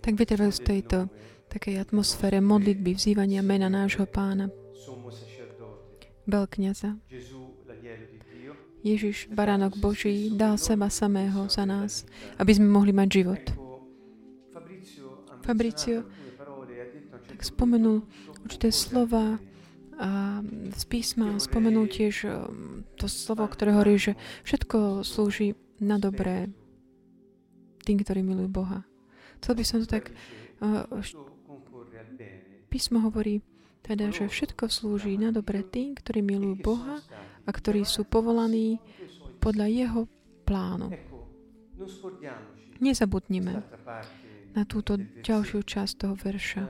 tak vytrvajú v tejto takej atmosfére modlitby, vzývania mena nášho pána, veľkňaza. Ježiš, baránok Boží, dal seba samého za nás, aby sme mohli mať život. Fabricio tak spomenul určité slova a z písma spomenul tiež um, to slovo, ktoré hovorí, že všetko slúži na dobré tým, ktorí milujú Boha. Chcel by som to tak... Uh, písmo hovorí teda, že všetko slúži na dobré tým, ktorí milujú Boha a ktorí sú povolaní podľa Jeho plánu. Nezabudnime na túto ďalšiu časť toho verša.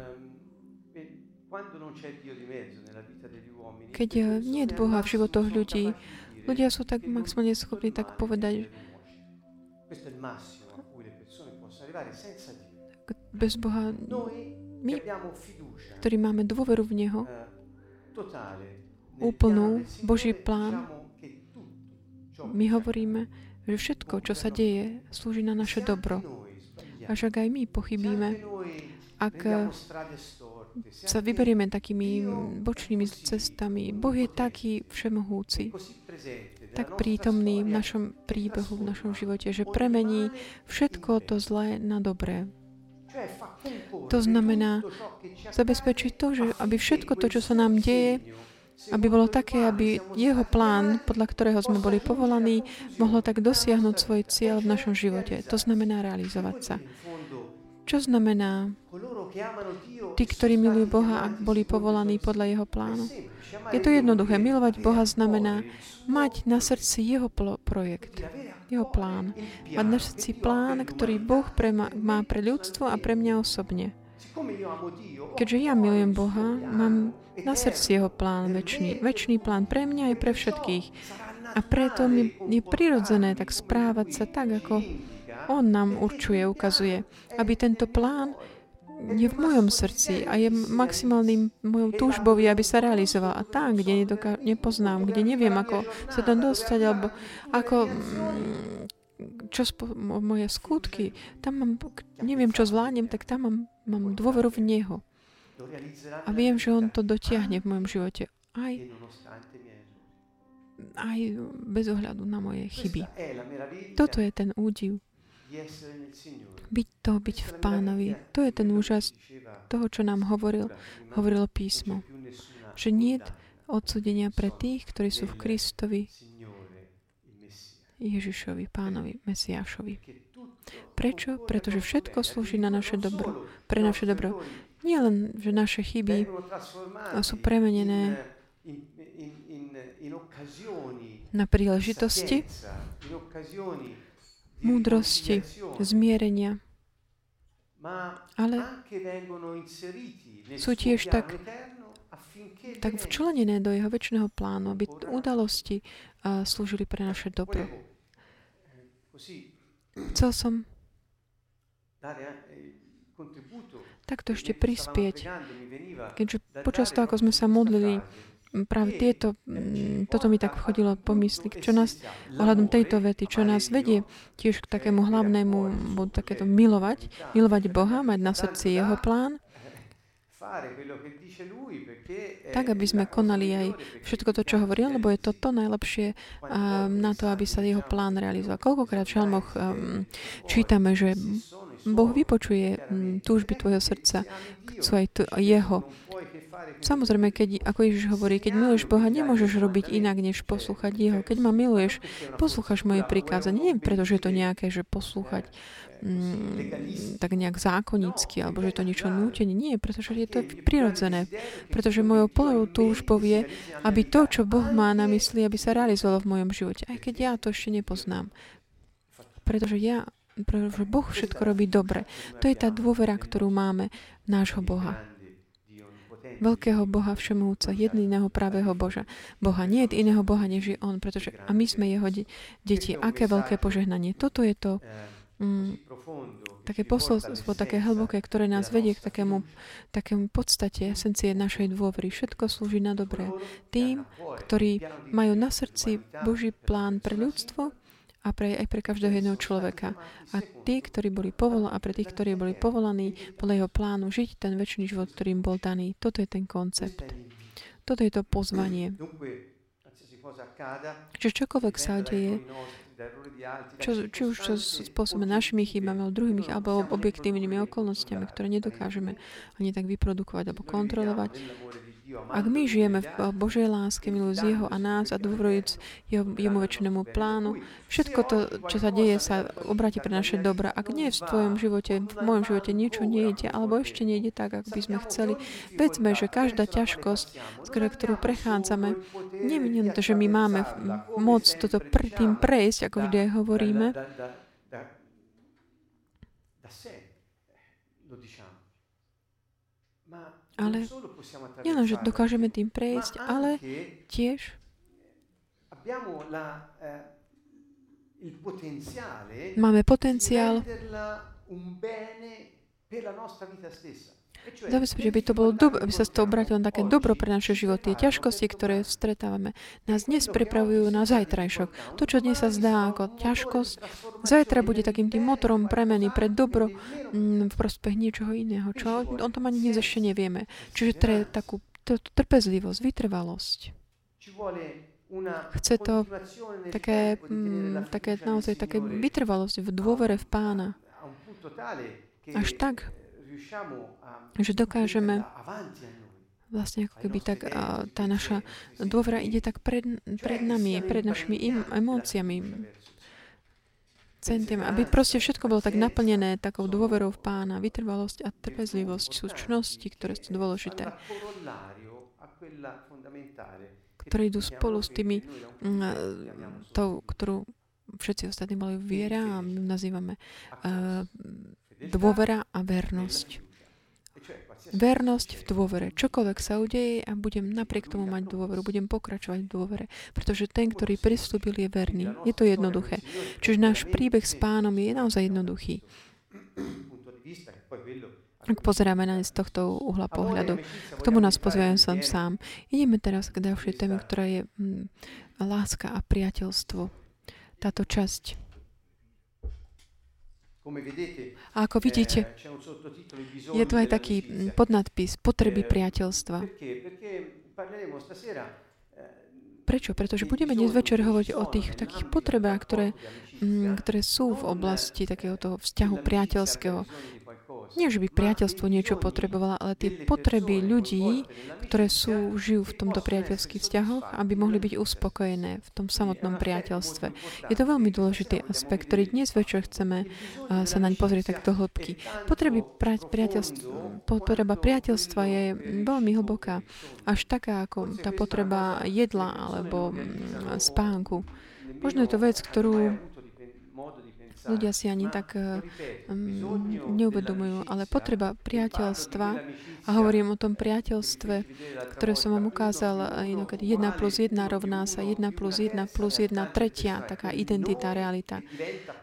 Keď eh, nie je Boha v životoch ľudí, ľudia sú tak maximálne schopní tak povedať, bez Boha my, ktorí máme dôveru v Neho, úplnú Boží plán, my hovoríme, že všetko, čo sa deje, slúži na naše dobro. Až ak aj my pochybíme, ak sa vyberieme takými bočnými cestami. Boh je taký všemohúci, tak prítomný v našom príbehu, v našom živote, že premení všetko to zlé na dobré. To znamená zabezpečiť to, že aby všetko to, čo sa nám deje, aby bolo také, aby jeho plán, podľa ktorého sme boli povolaní, mohlo tak dosiahnuť svoj cieľ v našom živote. To znamená realizovať sa. Čo znamená tí, ktorí milujú Boha a boli povolaní podľa Jeho plánu? Je to jednoduché. Milovať Boha znamená mať na srdci Jeho projekt, Jeho plán. Mať na srdci plán, ktorý Boh pre ma, má pre ľudstvo a pre mňa osobne. Keďže ja milujem Boha, mám na srdci Jeho plán väčší. Väčší plán pre mňa aj pre všetkých. A preto mi je prirodzené tak správať sa tak, ako on nám určuje, ukazuje, aby tento plán je v mojom srdci a je maximálnym mojou túžbou, aby sa realizoval. A tam, kde nedoká- nepoznám, kde neviem, ako sa tam dostať, alebo ako mm, čo spo- moje skutky, tam mám, neviem, čo zvládnem, tak tam mám, mám dôveru v Neho. A viem, že On to dotiahne v mojom živote. Aj, aj bez ohľadu na moje chyby. Toto je ten údiv. Byť to, byť v pánovi. To je ten úžas toho, čo nám hovoril, hovorilo písmo. Že nie odsudenia pre tých, ktorí sú v Kristovi Ježišovi, pánovi, Mesiášovi. Prečo? Pretože všetko slúži na naše dobro. Pre naše dobro. Nie len, že naše chyby sú premenené na príležitosti, múdrosti, zmierenia. Ale sú tiež tak, tak včlenené do jeho väčšného plánu, aby udalosti slúžili pre naše dobro. Chcel som takto ešte prispieť, keďže počas toho, ako sme sa modlili, práve tieto, mm, toto mi tak vchodilo po mysli, čo nás, ohľadom tejto vety, čo nás vedie tiež k takému hlavnému, takéto milovať, milovať Boha, mať na srdci Jeho plán, tak, aby sme konali aj všetko to, čo hovoril, lebo je to to najlepšie um, na to, aby sa jeho plán realizoval. Koľkokrát v žalmoch um, čítame, že Boh vypočuje um, túžby tvojho srdca, chcú aj t- jeho. Samozrejme, keď, ako Ježiš hovorí, keď miluješ Boha, nemôžeš robiť inak, než poslúchať Jeho. Keď ma miluješ, poslúchaš moje prikázanie. Nie preto, že je to nejaké, že poslúchať mm, tak nejak zákonicky, alebo že je to niečo nútenie. Nie, pretože je to prirodzené. Pretože mojou plnou túžbou je, aby to, čo Boh má na mysli, aby sa realizovalo v mojom živote. Aj keď ja to ešte nepoznám. Pretože ja pretože Boh všetko robí dobre. To je tá dôvera, ktorú máme nášho Boha veľkého Boha všemúca, jediného pravého Boža. Boha. Nie je iného Boha, než je On, pretože a my sme Jeho de- deti. Aké veľké požehnanie. Toto je to mm, také posolstvo, také hlboké, ktoré nás vedie k takému, takému podstate, esencie našej dôvery. Všetko slúži na dobré. Tým, ktorí majú na srdci Boží plán pre ľudstvo a pre, aj pre každého jedného človeka. A tí, ktorí boli povolaní, a pre tých, ktorí boli povolaní podľa jeho plánu žiť ten väčší život, ktorým bol daný. Toto je ten koncept. Toto je to pozvanie. Čiže čokoľvek sa deje, čo, či už to spôsobíme našimi chybami, alebo druhými, alebo objektívnymi okolnostiami, ktoré nedokážeme ani tak vyprodukovať alebo kontrolovať, ak my žijeme v Božej láske, milujúc Jeho a nás a dôverujúc jeho, Jemu väčšinému plánu, všetko to, čo sa deje, sa obráti pre naše dobra. Ak nie v tvojom živote, v mojom živote niečo nejde, alebo ešte nejde tak, ako by sme chceli, vedzme, že každá ťažkosť, ktorú prechádzame, nie to, že my máme moc toto pr- tým prejsť, ako vždy hovoríme, ale nielen, že dokážeme tým prejsť, ale tiež máme potenciál zabezpečiť, aby to bolo dobro, aby sa z toho obratilo také dobro pre naše životy. Ťažkosti, ktoré stretávame, nás dnes pripravujú na zajtrajšok. To, čo dnes sa zdá ako ťažkosť, zajtra bude takým tým motorom premeny pre dobro mm, v prospech niečoho iného, čo on tom ani dnes ešte nevieme. Čiže tre, takú trpezlivosť, vytrvalosť. Chce to také, mm, také naozaj také vytrvalosť v dôvere v pána. Až tak, že dokážeme vlastne ako keby tak tá naša dôvera ide tak pred, pred nami, pred našimi im, emóciami, centiami, aby proste všetko bolo tak naplnené takou dôverou v pána, vytrvalosť a trpezlivosť sú čnosti, ktoré sú dôležité. ktoré idú spolu s tými, mm, tou, ktorú všetci ostatní mali viera a my nazývame uh, dôvera a vernosť. Vernosť v dôvere. Čokoľvek sa udeje a budem napriek tomu mať dôveru, budem pokračovať v dôvere. Pretože ten, ktorý pristúpil, je verný. Je to jednoduché. Čiže náš príbeh s pánom je naozaj jednoduchý. Ak pozeráme na z tohto uhla pohľadu, k tomu nás pozviem som sám. Ideme teraz k ďalšej téme, ktorá je hm, láska a priateľstvo. Táto časť a ako vidíte, eh, je tu aj taký podnadpis potreby priateľstva. Eh, Prečo? Pretože budeme dnes večer hovoriť o tých takých potrebách, ktoré, ktoré sú v oblasti takého toho vzťahu priateľského. Nie, že by priateľstvo niečo potrebovalo, ale tie potreby ľudí, ktoré sú, žijú v tomto priateľských vzťahoch, aby mohli byť uspokojené v tom samotnom priateľstve. Je to veľmi dôležitý aspekt, ktorý dnes večer chceme sa naň pozrieť tak do hĺbky. Potreby priateľstva, potreba priateľstva je veľmi hlboká. Až taká ako tá potreba jedla alebo spánku. Možno je to vec, ktorú ľudia si ani tak um, neuvedomujú, ale potreba priateľstva, a hovorím o tom priateľstve, ktoré som vám ukázal inokedy, 1 plus 1 rovná sa 1 plus 1 plus 1 tretia, taká identita, realita.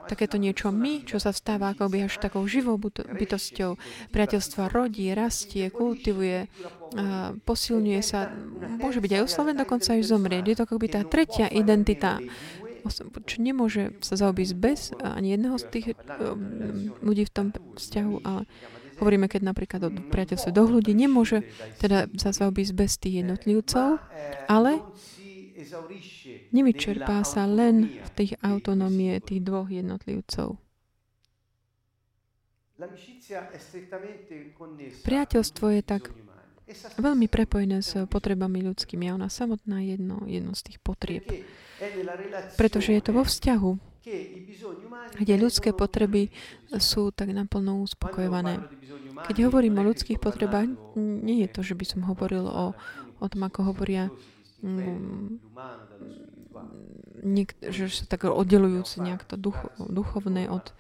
Takéto niečo my, čo sa vstáva ako by až takou živou bytosťou. Priateľstva rodí, rastie, kultivuje, posilňuje sa, môže byť aj osloven, dokonca aj zomrieť. Je to ako by tá tretia identita čo nemôže sa zaobísť bez ani jedného z tých um, ľudí v tom vzťahu, ale hovoríme, keď napríklad o priateľstve do ľudí, nemôže teda sa zaobísť bez tých jednotlivcov, ale nevyčerpá sa len v tých autonómie tých dvoch jednotlivcov. Priateľstvo je tak veľmi prepojené s potrebami ľudskými a ona samotná je jedno, jedno z tých potrieb. Pretože je to vo vzťahu, kde ľudské potreby sú tak naplno uspokojované. Keď hovorím o ľudských potrebách, nie je to, že by som hovoril o, o tom, ako hovoria mm, niek- že sa tak oddelujúci nejak to duch, duchovné od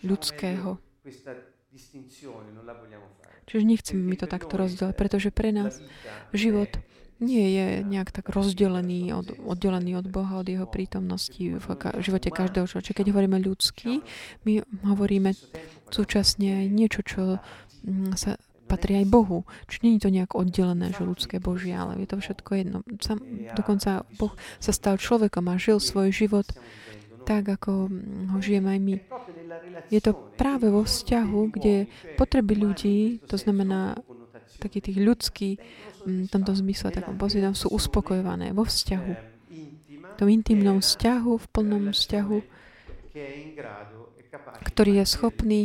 ľudského. Čiže nechceme mi to takto rozdeliť, pretože pre nás život nie je nejak tak rozdelený, od, oddelený od Boha, od Jeho prítomnosti v ka- živote každého človeka. Keď hovoríme ľudský, my hovoríme súčasne niečo, čo mm, sa patrí aj Bohu. Čiže nie je to nejak oddelené, že ľudské Božie, ale je to všetko jedno. Sam, dokonca Boh sa stal človekom a žil svoj život tak ako ho žijeme aj my. Je to práve vo vzťahu, kde potreby ľudí, to znamená taký tých ľudský, v tomto zmysle, takom pozitívom, sú uspokojované vo vzťahu. V tom intimnom vzťahu, v plnom vzťahu, ktorý je schopný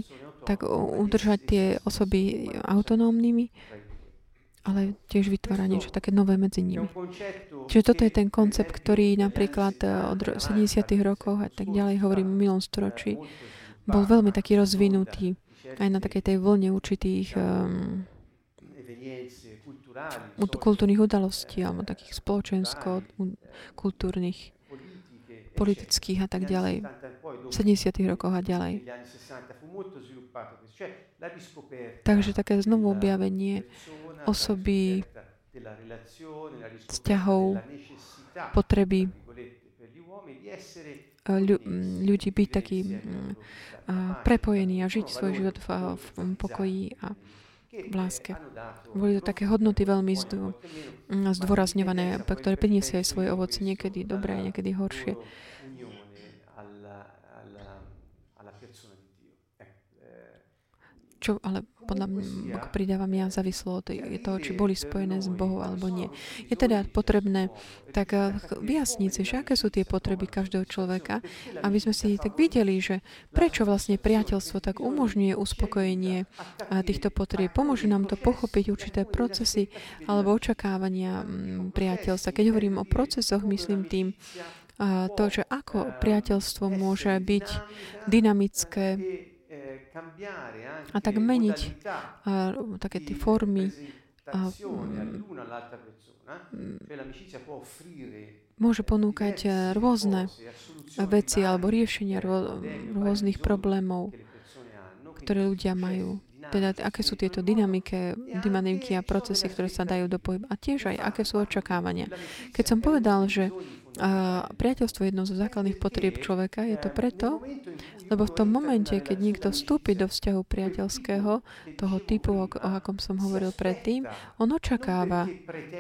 tak udržať tie osoby autonómnymi, ale tiež vytvára niečo také nové medzi nimi. Čiže toto je ten koncept, ktorý napríklad eh, od 70. rokov a tak ďalej, hovorím o milom storočí, bol veľmi taký rozvinutý aj na takej tej vlne určitých um, kultúrnych udalostí alebo takých spoločensko-kultúrnych politických a tak ďalej. V 70. rokoch a ďalej. Takže také znovu objavenie osoby, vzťahov, potreby ľudí byť taký prepojený a žiť svoj život v, v pokoji a v láske. Boli to také hodnoty veľmi zdôrazňované, ktoré priniesie aj svoje ovoci, niekedy dobré, niekedy horšie. čo ale podľa mňa, ako pridávam ja, závislo od toho, či boli spojené s Bohom alebo nie. Je teda potrebné tak eh, vyjasniť si, že aké sú tie potreby každého človeka, aby sme si tak videli, že prečo vlastne priateľstvo tak umožňuje uspokojenie eh, týchto potrieb. Pomôže nám to pochopiť určité procesy alebo očakávania mm, priateľstva. Keď hovorím o procesoch, myslím tým, eh, to, že ako priateľstvo môže byť dynamické, a tak meniť a, také tie formy a, môže ponúkať rôzne veci alebo riešenia rôznych problémov, ktoré ľudia majú. Teda, aké sú tieto dynamiky, dynamiky a procesy, ktoré sa dajú do pohybu. A tiež aj, aké sú očakávania. Keď som povedal, že a priateľstvo je jednou zo základných potrieb človeka. Je to preto, lebo v tom momente, keď niekto vstúpi do vzťahu priateľského, toho typu, o, o akom som hovoril predtým, on očakáva.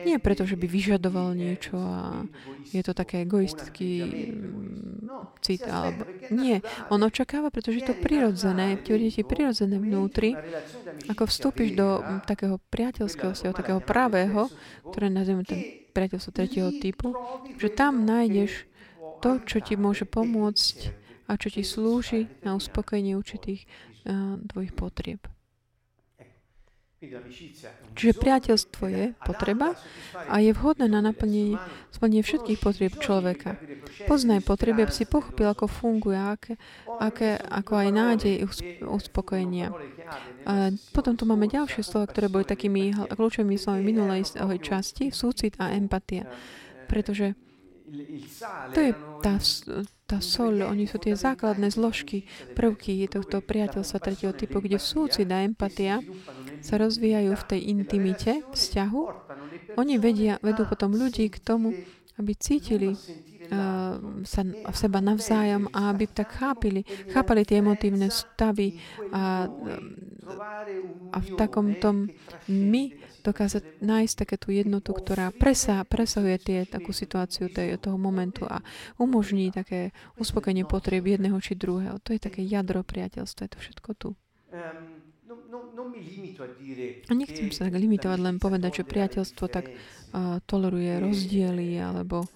Nie preto, že by vyžadoval niečo a je to také egoistický mm, cit, alebo... Nie, on očakáva, pretože je to prirodzené, je ti prirodzené vnútri, ako vstúpiš do takého priateľského vzťahu, takého pravého, ktoré nazveme ten priateľstvo tretieho typu, že tam nájdeš to, čo ti môže pomôcť a čo ti slúži na uspokojenie určitých uh, tvojich potrieb. Čiže priateľstvo je potreba a je vhodné na naplnenie splnenie všetkých potrieb človeka. Poznaj potreby, aby si pochopil, ako funguje, aké, aké, ako aj nádej uspokojenia. A potom tu máme ďalšie slova, ktoré boli takými kľúčovými slovami minulej časti, súcit a empatia. Pretože to je tá, tá sol, oni sú tie základné zložky, prvky tohto priateľstva tretieho typu, kde súcit a empatia sa rozvíjajú v tej intimite, vzťahu, oni vedia, vedú potom ľudí k tomu, aby cítili uh, sa v seba navzájom a aby tak chápili, chápali tie emotívne stavy a, a v takom tom my dokázať nájsť také tú jednotu, ktorá presa, presahuje tie, takú situáciu tej, toho momentu a umožní také uspokojenie potrieb jedného či druhého. To je také jadro priateľstva, je to všetko tu. Um, nechcem sa tak limitovať len povedať, že priateľstvo tak uh, toleruje rozdiely alebo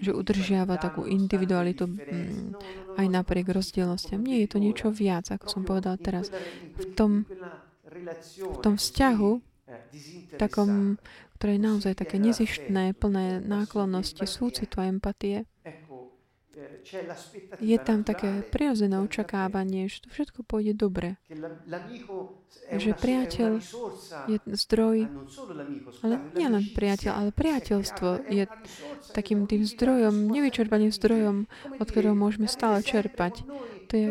že udržiava takú individualitu m, aj napriek rozdielnostiam. Nie, je to niečo viac, ako som povedal teraz. V tom, v tom vzťahu, takom, ktoré je naozaj také nezištné, plné náklonnosti, súcitu a empatie, je tam také prirodzené očakávanie, že to všetko pôjde dobre. Že priateľ je zdroj, ale nie len priateľ, ale priateľstvo je takým tým zdrojom, nevyčerpaným zdrojom, od ktorého môžeme stále čerpať. To je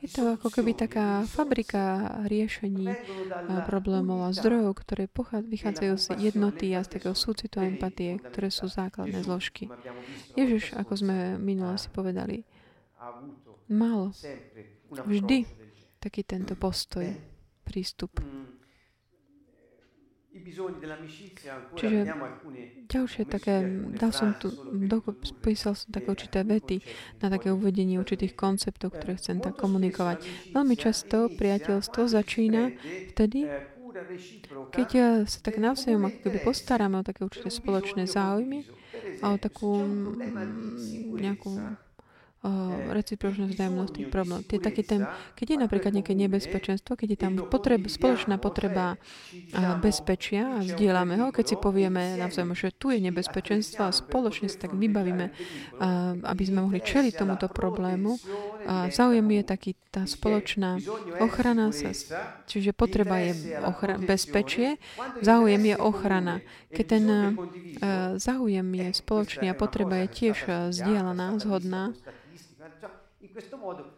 Je to ako keby taká fabrika riešení problémov a zdrojov, ktoré vychádzajú z jednoty a z takého súcitu a empatie, ktoré sú základné zložky. Ježiš, ako sme minule si povedali, mal vždy taký tento postoj, prístup. Čiže ďalšie také, dal som tu, písal som také určité vety na také uvedenie určitých konceptov, ktoré chcem tak komunikovať. Veľmi často priateľstvo začína vtedy, keď sa tak navzájom ako keby postaráme o také určité spoločné záujmy a o takú nejakú recipročná vzájomnosť tých problémov. Je taký ten, keď je napríklad nejaké nebezpečenstvo, keď je tam potreb, spoločná potreba bezpečia a zdieľame ho, keď si povieme navzájom, že tu je nebezpečenstvo a spoločne sa tak vybavíme, aby sme mohli čeliť tomuto problému. A záujem je taký tá spoločná ochrana, sa, čiže potreba je ochra- bezpečie, záujem je ochrana. Keď ten záujem je spoločný a potreba je tiež zdieľaná, zhodná,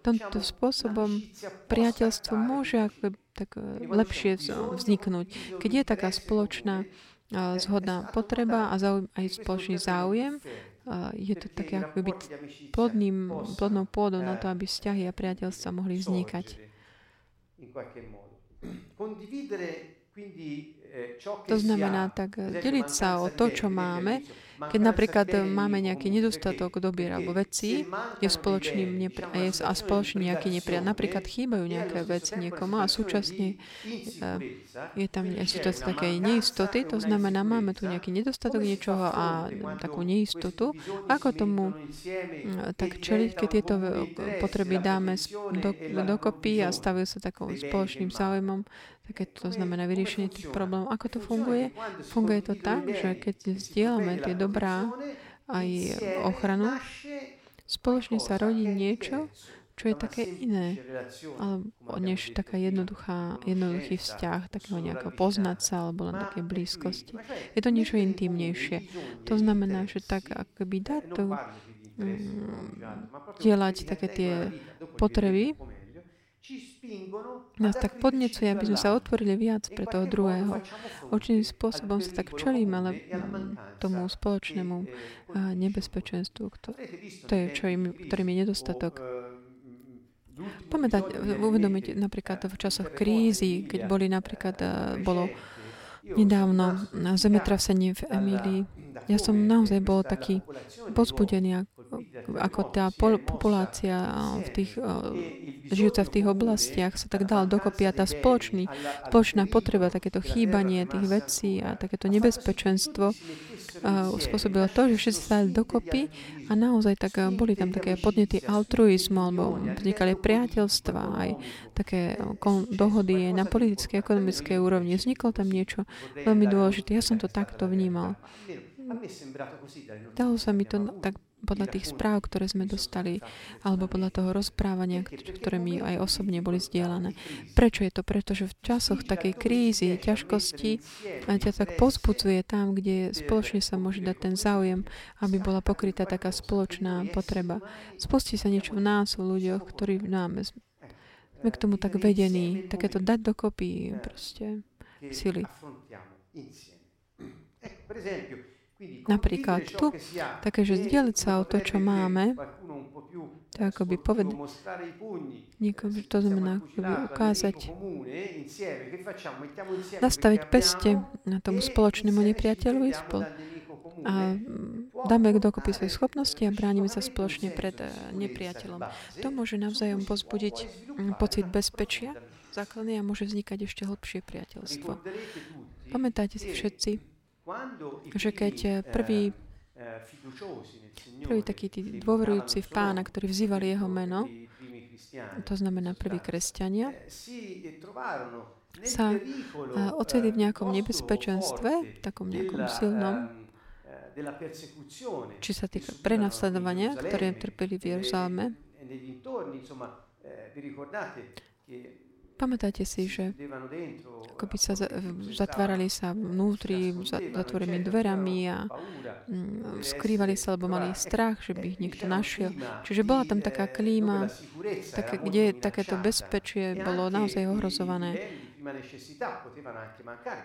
Tomto spôsobom priateľstvo môže ako tak lepšie vzniknúť. Keď je taká spoločná zhodná potreba a záujem, aj spoločný záujem, je to také ako byť plodným, plodnou pôdou na to, aby vzťahy a priateľstva mohli vznikať. To znamená tak deliť sa o to, čo máme, keď napríklad máme nejaký nedostatok dobier alebo vecí, je spoločný nepri- a spoločný nejaký nepriat. Napríklad chýbajú nejaké veci niekomu a súčasne eh, je tam situácia také neistoty, to znamená, máme tu nejaký nedostatok niečoho a takú neistotu. Ako tomu hm, tak čeliť, keď tieto potreby dáme do, dokopy a stavujú sa takou spoločným záujmom, také to znamená vyriešenie tých problémov. Ako to funguje? Funguje to tak, že keď vzdielame tie dobrá aj ochranu, spoločne sa rodí niečo, čo je také iné, alebo než taká jednoduchá, jednoduchý vzťah, takého nejakého poznať sa, alebo len také blízkosti. Je to niečo intimnejšie. To znamená, že tak akoby dať to, mm, dielať také tie potreby, nás tak podnecuje, aby sme sa otvorili viac pre toho druhého. Určitým spôsobom sa tak čelíme ale tomu spoločnému nebezpečenstvu, to je, čo im, ktorým je nedostatok. Pamätať, uvedomiť napríklad v časoch krízy, keď boli napríklad, bolo nedávno zemetrasenie v Emílii. Ja som naozaj bol taký pozbudený, ako tá populácia v tých, žijúca v tých oblastiach sa tak dala dokopy a tá spoločný, spoločná potreba, takéto chýbanie tých vecí a takéto nebezpečenstvo spôsobilo to, že všetci sa dali dokopy a naozaj tak boli tam také podnety altruizmu alebo vznikali priateľstva, aj také dohody na politickej, ekonomickej úrovni. Vzniklo tam niečo veľmi dôležité. Ja som to takto vnímal. Dalo sa mi to tak podľa tých správ, ktoré sme dostali, alebo podľa toho rozprávania, ktoré mi aj osobne boli zdieľané. Prečo je to? Pretože v časoch takej krízy, ťažkosti, ťa tak pozbudzuje tam, kde spoločne sa môže dať ten záujem, aby bola pokrytá taká spoločná potreba. Spustí sa niečo v nás, v ľuďoch, ktorí máme. Sme k tomu tak vedení, takéto dať dokopy proste sily. Napríklad tu, také, že zdieľať sa o to, čo máme, to ako by niekomu, to znamená ako by ukázať, nastaviť peste na tomu spoločnému nepriateľovi spol- a dáme dokopy svoje schopnosti a bránime sa spoločne pred eh, nepriateľom. To môže navzájom pozbudiť hm, pocit bezpečia základný a môže vznikať ešte hlbšie priateľstvo. Pamätáte si všetci, že keď eh, prvý, prvý taký tí dôverujúci v pána, ktorí vzývali jeho meno, to znamená prví kresťania, sa ocitli v nejakom nebezpečenstve, v takom nejakom silnom, či sa týka prenasledovania, ktoré trpeli v Jeruzaleme. Pamätáte si, že ako by sa zatvárali sa vnútri zatvorenými dverami a mm, skrývali sa, lebo mali strach, že by ich niekto našiel. Čiže bola tam taká klíma, také, kde takéto bezpečie bolo naozaj ohrozované.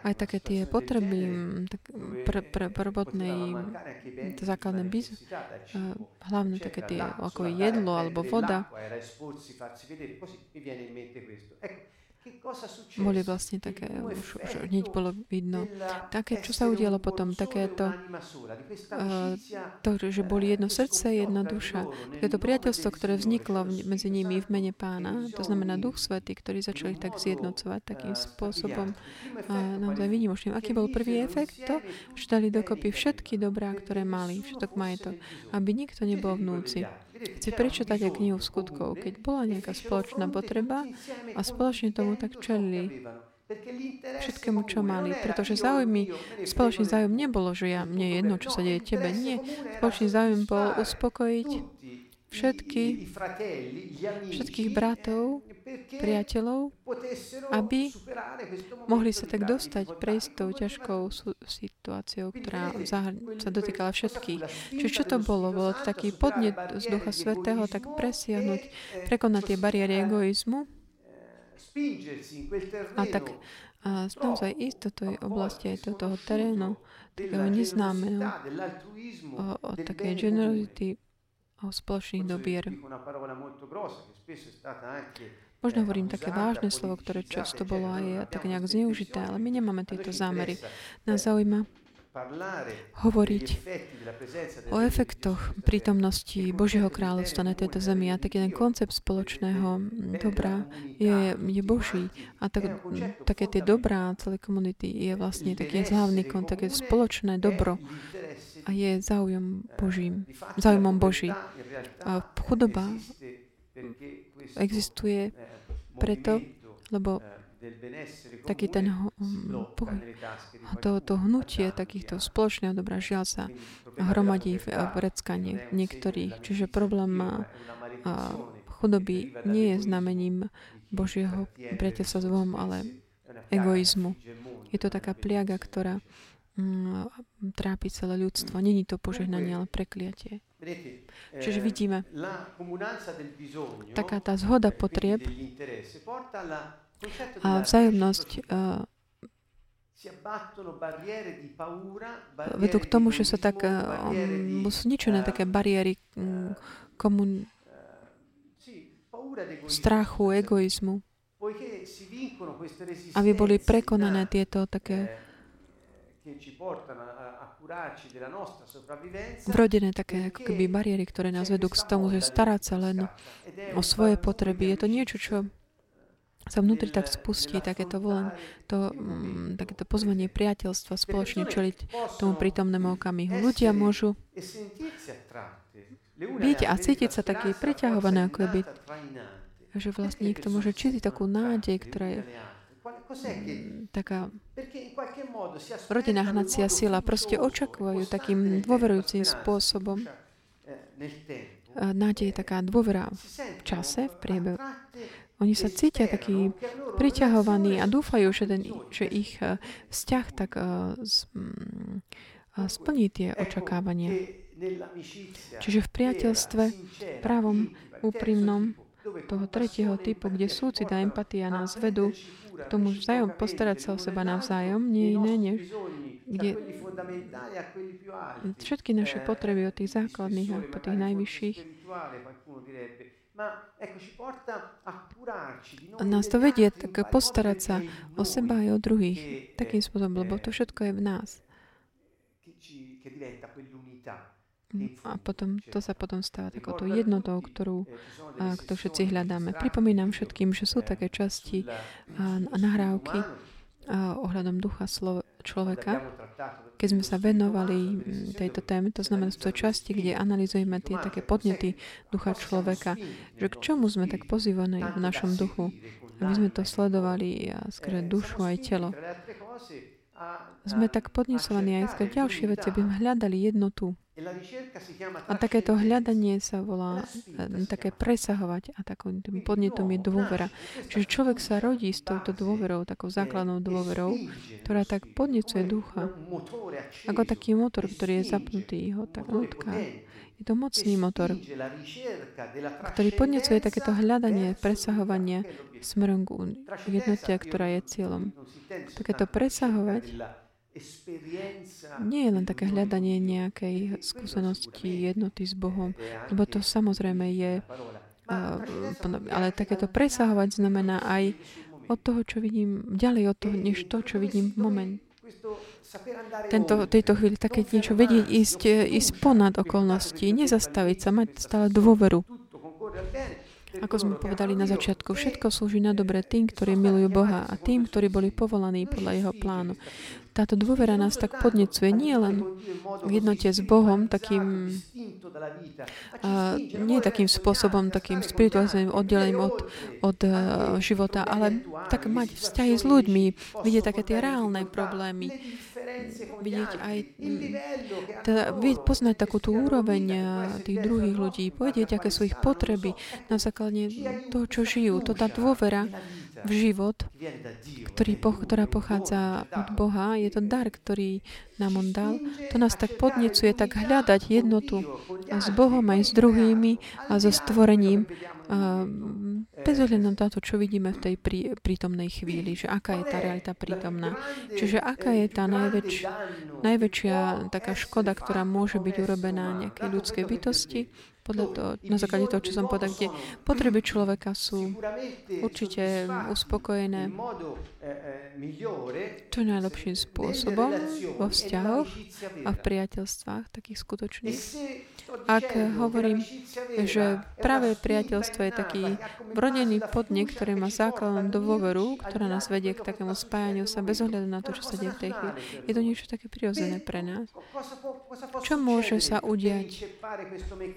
Aj také tie potreby tak pre, pre, prvotnej základnej biz, hlavne také tie ako jedlo alebo voda. Boli vlastne také, už, už hneď bolo vidno. Také, čo sa udialo potom, takéto, uh, to, že boli jedno srdce, jedna duša. Takéto priateľstvo, ktoré vzniklo medzi nimi v mene pána, to znamená Duch Svetý, ktorý začali tak zjednocovať takým spôsobom uh, naozaj vynimočným. Aký bol prvý efekt? To, že dali dokopy všetky dobrá, ktoré mali, všetok majetok, aby nikto nebol v núci. Chci prečítať aj knihu skutkov, keď bola nejaká spoločná potreba a spoločne tomu tak čelili všetkému, čo mali. Pretože záujmy, spoločný záujem nebolo, že ja, mne je jedno, čo sa deje tebe. Nie. Spoločný záujem bol uspokojiť všetky, všetkých bratov, priateľov, aby mohli sa tak dostať, prejsť tou ťažkou situáciou, ktorá sa dotýkala všetkých. Čiže čo to bolo? Bolo to taký podnet z Ducha Svetého, tak presiahnuť, prekonať tie bariéry egoizmu? a tak a naozaj ísť do tej oblasti, aj do toho terénu, takého neznámeho, o, o takej generosity, o spoločných dobier. Možno hovorím také vážne slovo, ktoré často bolo aj tak nejak zneužité, ale my nemáme tieto zámery. Nás zaujíma hovoriť o efektoch prítomnosti Božieho kráľovstva na tejto zemi a taký ten koncept spoločného dobra je, je Boží a tak, také tie dobrá celé komunity je vlastne taký hlavný také spoločné dobro a je záujem Božím, záujmom Boží. A chudoba existuje preto, lebo taký ten to, to hnutie takýchto spoločného dobra žiaľ sa hromadí v, v reckanie niektorých. Čiže problém chudoby nie je znamením Božieho priateľstva s Bohom, ale egoizmu. Je to taká pliaga, ktorá mm, trápi celé ľudstvo. Není to požehnanie, ale prekliatie. Čiže vidíme, taká tá zhoda potrieb a vzájomnosť uh, vedú k tomu, že sa tak um, zničené také bariéry um, komun... strachu, egoizmu. Aby boli prekonané tieto také vrodené také ako keby bariéry, ktoré nás vedú k tomu, že starať sa len o svoje potreby. Je to niečo, čo sa vnútri tak spustí takéto volen, to, mm, takéto pozvanie priateľstva spoločne čeliť tomu prítomnému okamihu. Ľudia môžu byť a cítiť sa taký priťahované, ako je byť, že vlastne niekto môže cítiť takú nádej, ktorá je mm, taká rodinná hnacia sila. Proste očakujú takým dôverujúcim spôsobom nádej je taká dôvera v čase, v priebehu oni sa cítia takí priťahovaní a dúfajú, že, ten, že ich eh, vzťah tak um, splní tie očakávania. Čiže v priateľstve, právom, úprimnom, toho tretieho typu, kde súcit a empatia nás vedú k tomu vzájom postarať sa o seba navzájom, nie iné, než kde všetky naše potreby od tých základných a po tých najvyšších. a nás to vedie tak postarať sa o seba aj o druhých. takým spôsobom, lebo to všetko je v nás. A potom, to sa potom stáva takouto jednotou, ktorú, a, ktorú všetci hľadáme. Pripomínam všetkým, že sú také časti a, a nahrávky a, ohľadom ducha slov, človeka, keď sme sa venovali tejto téme, to znamená v tej časti, kde analizujeme tie také podnety ducha človeka, že k čomu sme tak pozývaní v našom duchu, aby sme to sledovali a skrze dušu aj telo. Sme tak podnesovaní aj skrze ďalšie veci, aby sme hľadali jednotu. A takéto hľadanie sa volá eh, také presahovať a takým podnetom je dôvera. Čiže človek sa rodí s touto dôverou, takou základnou dôverou, ktorá tak podnecuje ducha. Ako taký motor, ktorý je zapnutý, ho tak nutká. Je to mocný motor, ktorý podnecuje takéto hľadanie, presahovanie smerom k jednote, ktorá je cieľom. Takéto presahovať nie je len také hľadanie nejakej skúsenosti jednoty s Bohom, lebo to samozrejme je, ale takéto presahovať znamená aj od toho, čo vidím, ďalej od toho, než to, čo vidím v moment. Tento, tejto chvíli také niečo vedieť, ísť, ísť ponad okolnosti, nezastaviť sa, mať stále dôveru. Ako sme povedali na začiatku, všetko slúži na dobre tým, ktorí milujú Boha a tým, ktorí boli povolaní podľa Jeho plánu. Táto dôvera nás tak podnecuje nie len v jednote s Bohom, takým, uh, nie takým spôsobom, takým spirituálnym oddelením od, od uh, života, ale tak mať vzťahy s ľuďmi, vidieť také tie reálne problémy, vidieť aj, teda poznať takú tú úroveň tých druhých ľudí, povedieť, aké sú ich potreby na základe toho, čo žijú. To tá dôvera v život, ktorý, ktorá pochádza od Boha, je to dar, ktorý nám On dal. To nás tak podnecuje, tak hľadať jednotu s Bohom aj s druhými a so stvorením bez ohľadu na to, čo vidíme v tej prí, prítomnej chvíli, že aká je tá realita prítomná. Čiže aká je tá najväč, najväčšia taká škoda, ktorá môže byť urobená nejakej ľudskej bytosti, podľa toho, na základe toho, čo som povedal, kde potreby človeka sú určite uspokojené. čo najlepším spôsobom vo vzťahoch a v priateľstvách takých skutočných. Ak hovorím, že práve priateľstvo je taký vrodený podnik, ktorý má základnú dôveru, ktorá nás vedie k takému spájaniu sa bez ohľadu na to, čo sa deje v tej chvíli, je to niečo také prirodzené pre nás. Čo môže sa udiať,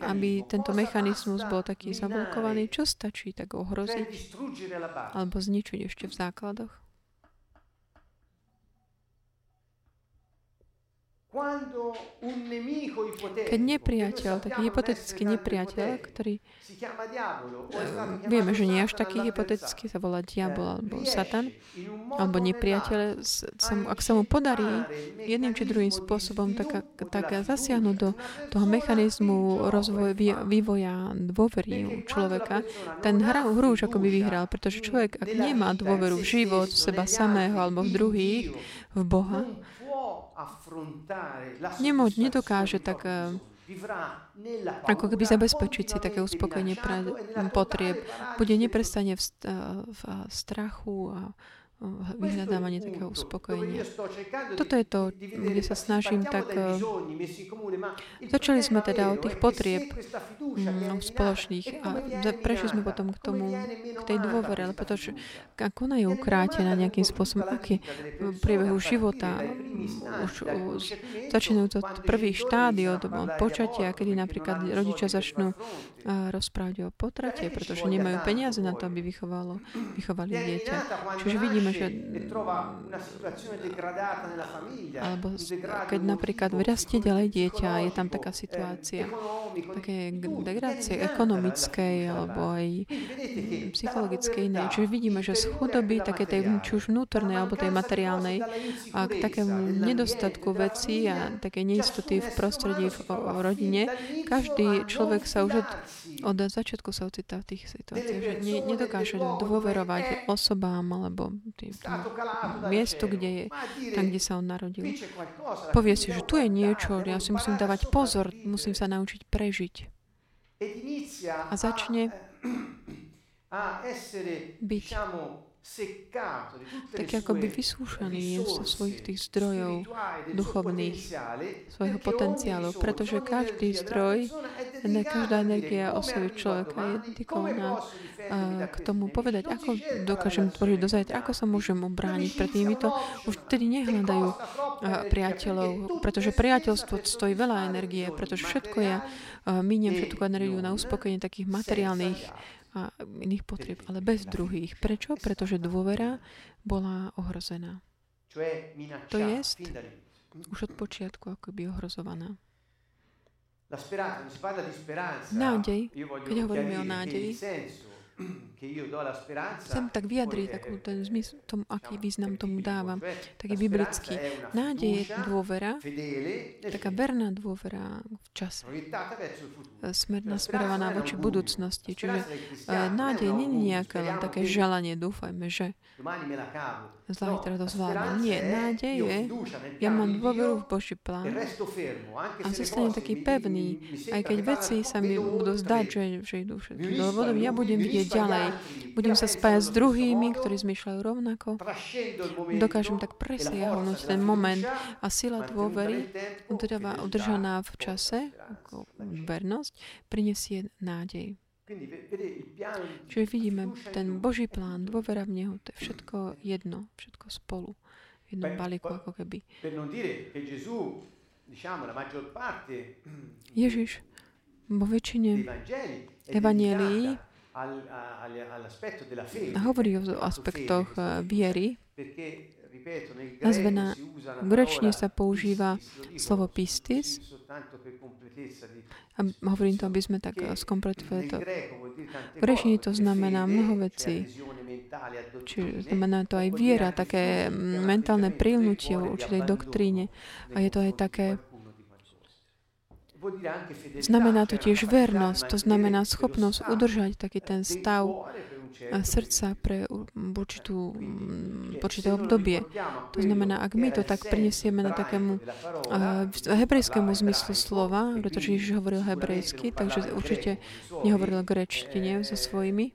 aby tento mechanizmus bol taký zablokovaný? Čo stačí tak ohroziť alebo zničiť ešte v základoch? Keď nepriateľ, taký hypotetický nepriateľ, ktorý eh, vieme, že nie až taký hypotetický sa volá diabol alebo satan, alebo nepriateľ, ak sa mu podarí jedným či druhým spôsobom tak, tak zasiahnuť do toho mechanizmu rozvoja, vývoja dôvery u človeka, ten hra, hru už by vyhral, pretože človek, ak nemá dôveru v život, v seba samého alebo v druhých, v Boha, Nemoť, nedokáže tak eh, ako keby zabezpečiť si také uspokojenie pre potrieb. Bude neprestane v, eh, v strachu a vyhľadávanie takého uspokojenia. Toto je to, kde sa snažím tak... Eh, začali sme teda od tých potrieb mm, spoločných a prešli sme potom k tomu, k tej dôvere, ale pretože ako ona je ukrátená nejakým spôsobom, aký v priebehu života už, už začínajú to prvý štádio od počatia, kedy napríklad rodičia začnú rozprávať o potrate, pretože nemajú peniaze na to, aby vychovalo, vychovali dieťa. Čiže vidíme, že alebo keď napríklad vyrastie ďalej dieťa, je tam taká situácia také degrácie ekonomickej alebo aj psychologickej inej. Čiže vidíme, že z chudoby, také tej či už vnútornej alebo tej materiálnej a k takému nedostatku veci a také neistoty v prostredí v, v rodine, každý človek sa už od od začiatku sa ocitá v tých situáciách, že ne, nedokáže dôverovať osobám alebo tým, tým miestu, kde je, tam, kde sa on narodil. Povie si, že tu je niečo, ja si musím dávať pozor, musím sa naučiť prežiť. A začne byť tak ako by vysúšaný zo svojich tých zdrojov duchovných, svojho potenciálu, pretože každý zdroj, každá energia osoby človeka je dedikovaná k tomu povedať, ako dokážem tvoriť do zajtra, ako sa môžem obrániť pred týmito. Už vtedy nehľadajú priateľov, pretože priateľstvo stojí veľa energie, pretože všetko ja miniem všetku energiu na uspokojenie takých materiálnych a iných potrieb, ale bez druhých. Prečo? Pretože dôvera bola ohrozená. To je už od počiatku akoby ohrozovaná. Nádej, keď hovoríme o nádeji, Chcem tak vyjadriť takú ten zmysl, tom, aký význam tomu dávam. Taký biblický. Nádej je dôvera, taká verná dôvera v čase. Smer, nasmerovaná voči budúcnosti. Čiže uh, nádej nie je nejaké len také želanie, dúfajme, že zajtra to zvládnem. Nie, nádej je, ja mám dôveru v Boží plán a zostanem taký pevný, aj keď veci sa mi budú zdať, že, že idú všetky dôvodom, ja budem vidieť ďalej. Budem sa spájať s druhými, ktorí zmýšľajú rovnako. Dokážem tak presiahnuť ten moment a sila dôvery, udržaná v čase, ako vernosť, prinesie nádej. Čiže vidíme ten Boží plán, dôvera v Neho, to je všetko jedno, všetko spolu. V jednom balíku ako keby. Ježiš vo väčšine evanielii hovorí o aspektoch eh, viery, nazvená, grečne sa používa slovo pistis, a hovorím to, aby sme tak skompletovali to. V grečine to znamená mnoho vecí. Čiže znamená to aj viera, také mentálne prilnutie v určitej doktríne. A je to aj také Znamená to tiež vernosť, to znamená schopnosť udržať taký ten stav srdca pre určitú, určité obdobie. To znamená, ak my to tak prinesieme na takému uh, hebrejskému zmyslu slova, pretože Ježiš hovoril hebrejsky, takže určite nehovoril grečtine so svojimi.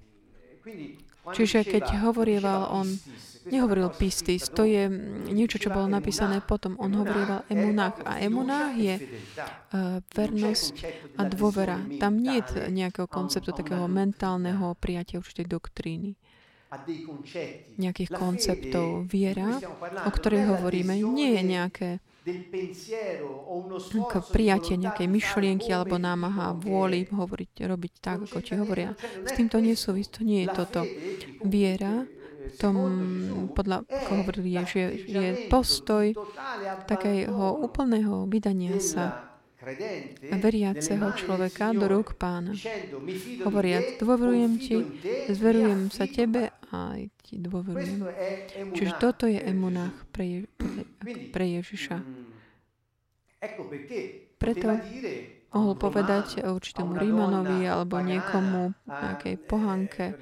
Čiže keď hovorieval on nehovoril pistis, to je niečo, čo bolo napísané potom. On hovoril emunách a emunách je uh, vernosť a dôvera. Tam nie je nejakého konceptu takého mentálneho prijatia určitej doktríny nejakých konceptov. Viera, o ktorej hovoríme, nie je nejaké k prijatie nejakej myšlienky alebo námaha vôli hovoriť, robiť tak, ako ti hovoria. S týmto nesúvisí, to nie je toto. Viera tom, podľa ako hovorili, je, že je postoj takého úplného vydania sa veriaceho človeka do rúk pána. Hovoriac, dôverujem ti, zverujem sa tebe a ti dôverujem. Čiže toto je emunách pre, Je, pre Ježiša. Preto mohol povedať určitému Rímanovi alebo niekomu, nejakej pohanke.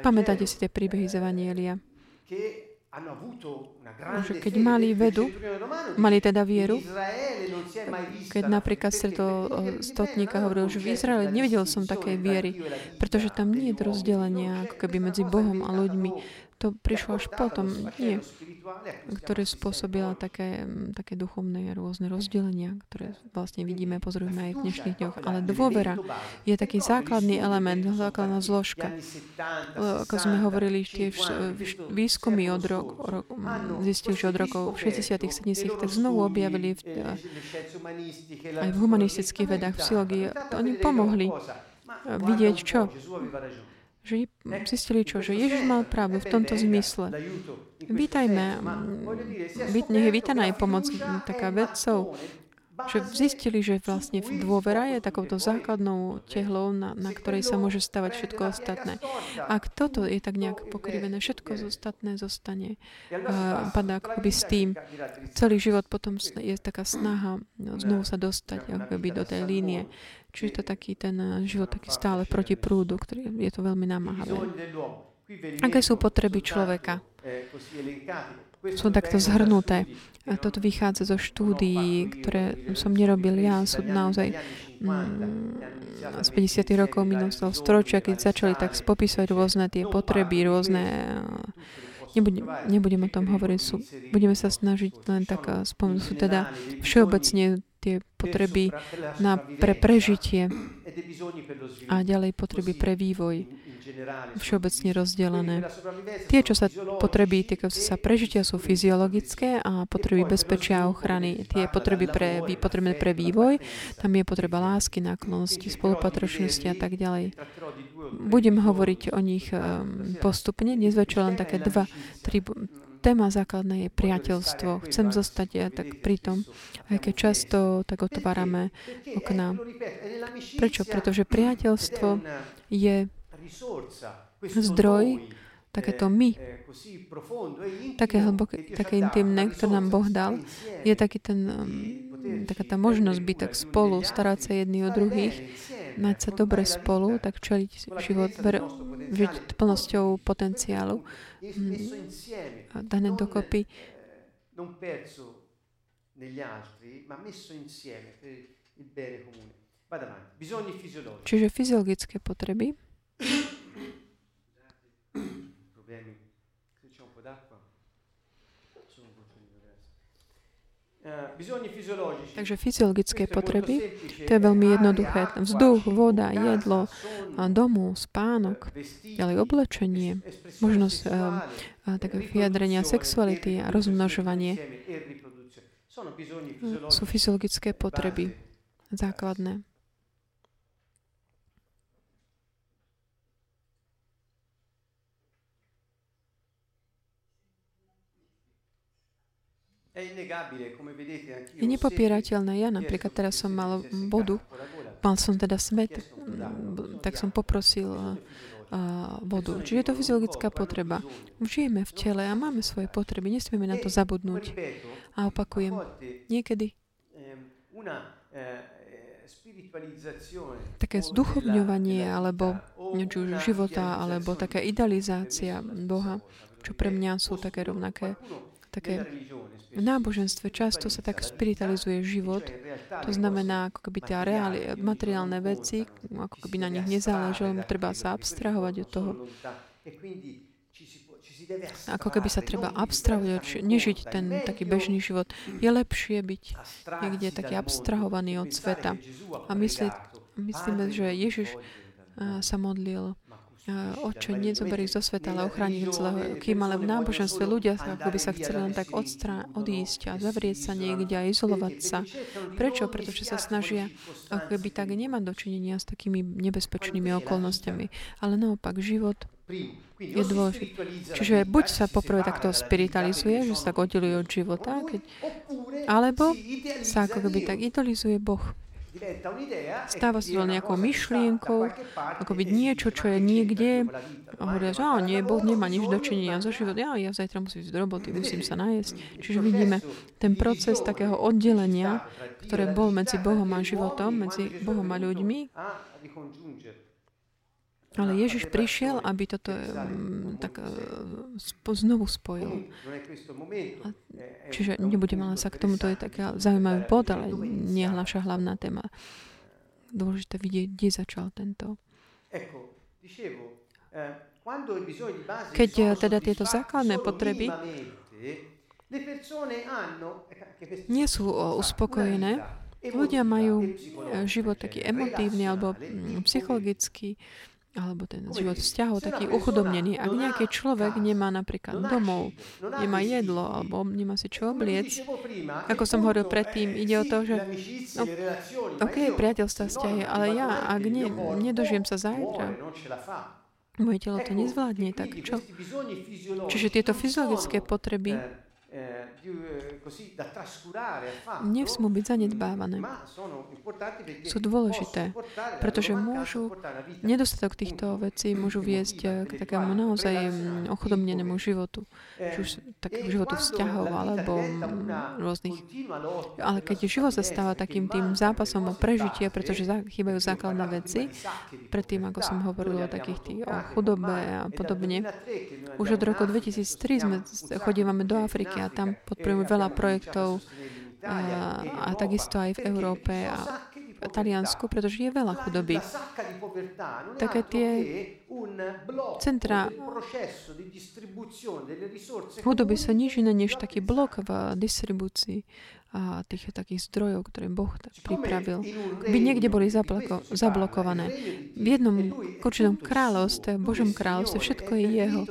Pamätáte si tie príbehy z Evanielia? že keď mali vedu, mali teda vieru, keď napríklad stretol stotníka hovoril, že v Izraeli nevidel som také viery, pretože tam nie je rozdelenia ako keby medzi Bohom a ľuďmi to prišlo až potom, nie, ktoré spôsobila také, také duchovné rôzne rozdelenia, ktoré vlastne vidíme, pozorujeme aj v dnešných dňoch. Ale dôvera je taký základný element, základná zložka. Ako sme hovorili, tie výskumy od rok, rok, zistili, že od rokov 60 70 tak znovu objavili v, aj v humanistických vedách, v psychológii. Oni pomohli vidieť čo? Že zistili čo? Že Ježiš mal pravdu v tomto zmysle. Vítajme, nech je vítaná aj pomoc taká vedcov, že zistili, že vlastne dôvera je takouto základnou tehlou, na, na ktorej sa môže stavať všetko ostatné. Ak toto je tak nejak pokrivené, všetko ostatné zostane, uh, padá ako keby s tým. Celý život potom je taká snaha no, znovu sa dostať ako keby do tej línie. Čiže to taký ten život taký stále proti prúdu, ktorý je to veľmi namáhavé. Aké sú potreby človeka? Sú takto zhrnuté. A toto vychádza zo štúdií, ktoré som nerobil ja, sú naozaj mm, z 50. rokov minulého storočia, keď začali tak spopisovať rôzne tie potreby, rôzne Nebudem, nebudem o tom hovoriť, sú, budeme sa snažiť len tak eh, spomenúť. Sú teda všeobecne tie potreby na, pre prežitie a ďalej potreby pre vývoj všeobecne rozdelené. Tie, čo sa potreby týkajúce sa prežitia, sú fyziologické a potreby bezpečia a ochrany. Tie potreby pre, potrebné pre vývoj, tam je potreba lásky, náklonosti, spolupatročnosti a tak ďalej. Budem hovoriť o nich ehm, postupne, dnes večer len také dva, tri téma základná je priateľstvo. Chcem zostať ja tak pri tom, aj keď často tak otvárame okná. Prečo? Pretože priateľstvo je zdroj, takéto my, také hlboké, také intimné, ktoré nám Boh dal, je taký ten, um, taká tá možnosť byť tak spolu, starať sa jedni o druhých, mať sa dobre spolu, tak čeliť život, ver, žiť plnosťou potenciálu. dané dokopy. Čiže fyziologické potreby problemi, se c'è un po' d'acqua, sono un po' Takže fyziologické potreby, to je veľmi jednoduché. Vzduch, voda, jedlo, domov, spánok, ďalej oblečenie, možnosť uh, také vyjadrenia sexuality a rozmnožovanie. Eh, sú fyziologické potreby základné. Je nepopierateľné. Ja napríklad teraz som mal vodu, mal som teda smet, tak som poprosil uh, vodu. Čiže je to fyziologická potreba. Žijeme v tele a máme svoje potreby. Nesmieme na to zabudnúť. A opakujem, niekedy také zduchovňovanie alebo už života, alebo taká idealizácia Boha, čo pre mňa sú také rovnaké také v náboženstve často sa tak spiritualizuje život. To znamená, ako keby tie reály, materiálne veci, ako keby na nich nezáležalo, treba sa abstrahovať od toho. Ako keby sa treba abstrahovať, nežiť ten taký bežný život. Je lepšie byť niekde taký abstrahovaný od sveta. A myslí, myslíme, že Ježiš sa modlil Oče, nezober ich zo sveta, ale ochráni ich. Kým ale v náboženstve ľudia ako by sa chceli len tak odstra- odísť a zavrieť sa niekde a izolovať sa. Prečo? Pretože sa snažia ako keby tak nemať dočinenia s takými nebezpečnými okolnostiami. Ale naopak, život je dôležitý. Čiže buď sa poprvé takto spiritualizuje, že sa tak oddeluje od života, keď, alebo sa ako keby tak idolizuje Boh. Stáva sa to nejakou myšlienkou, ako byť niečo, čo je niekde a hovoria, že nie, Boh nemá nič dočinenia so život. Ja, ja zajtra musím ísť do roboty, musím sa najesť. Čiže vidíme ten proces takého oddelenia, ktoré bol medzi Bohom a životom, medzi Bohom a ľuďmi, ale Ježiš prišiel, aby toto um, tak uh, znovu spojil. A, čiže nebudeme len sa k tomu, to je taký zaujímavý bod, ale nie naša hlavná téma. Dôležité vidieť, kde začal tento. Keď teda tieto základné potreby nie sú uspokojené, ľudia majú život taký emotívny alebo mm, psychologický, alebo ten život vzťahov taký uchudobnený. Ak nejaký človek nemá napríklad domov, nemá jedlo alebo nemá si čo obliec, ako som hovoril predtým, ide o to, že no, OK, priateľstva vzťahy, ale ja, ak ne, nedožijem sa zajtra, moje telo to nezvládne, tak čo? Čiže tieto fyziologické potreby Eh, eh, Nesmú byť zanedbávané. Sú dôležité, pretože môžu, nedostatok týchto vecí môžu viesť eh, k takému naozaj ochudobnenému životu. Či už takému životu vzťahov alebo rôznych. Ale keď život sa stáva takým tým zápasom o prežitie, pretože chýbajú základné veci, predtým, ako som hovoril o takých tých o chudobe a podobne, už od roku 2003 sme chodívame do Afriky a tam podporujeme veľa projektov a, a takisto aj v Európe a Taliansku, pretože je veľa chudoby. Také tie centra chudoby sa nič iné než taký blok v distribúcii a tých takých zdrojov, ktoré Boh pripravil, by niekde boli zabloko, zablokované. V jednom určitom kráľovstve, Božom kráľovstve, všetko je Jeho.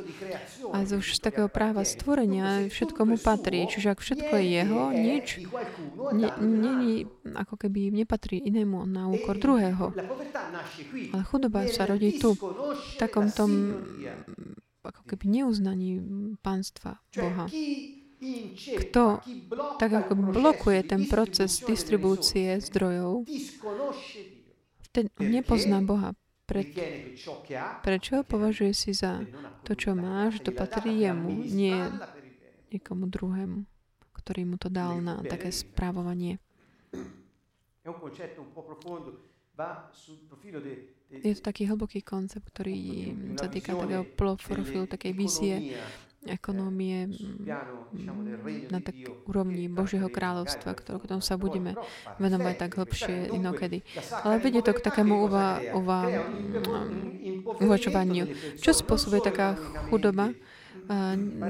A už z takého práva stvorenia všetko mu patrí. Čiže ak všetko je Jeho, nič není, ako keby nepatrí inému na úkor druhého. Ale chudoba sa rodí tu, v takom tom ako keby neuznaní pánstva Boha kto tak ako blokuje ten proces distribúcie zdrojov, ten nepozná Boha. Pre, prečo považuje si za to, čo máš, to patrí jemu, nie niekomu druhému, ktorý mu to dal na také správovanie. Je to taký hlboký koncept, ktorý sa týka takého profilu, takej vízie ekonómie mm, na tak úrovni Božieho kráľovstva, ktoré tom sa budeme venovať tak hlbšie inokedy. Ale vedie to k takému uva, uva, mm, uvačovaniu. Čo spôsobuje taká chudoba?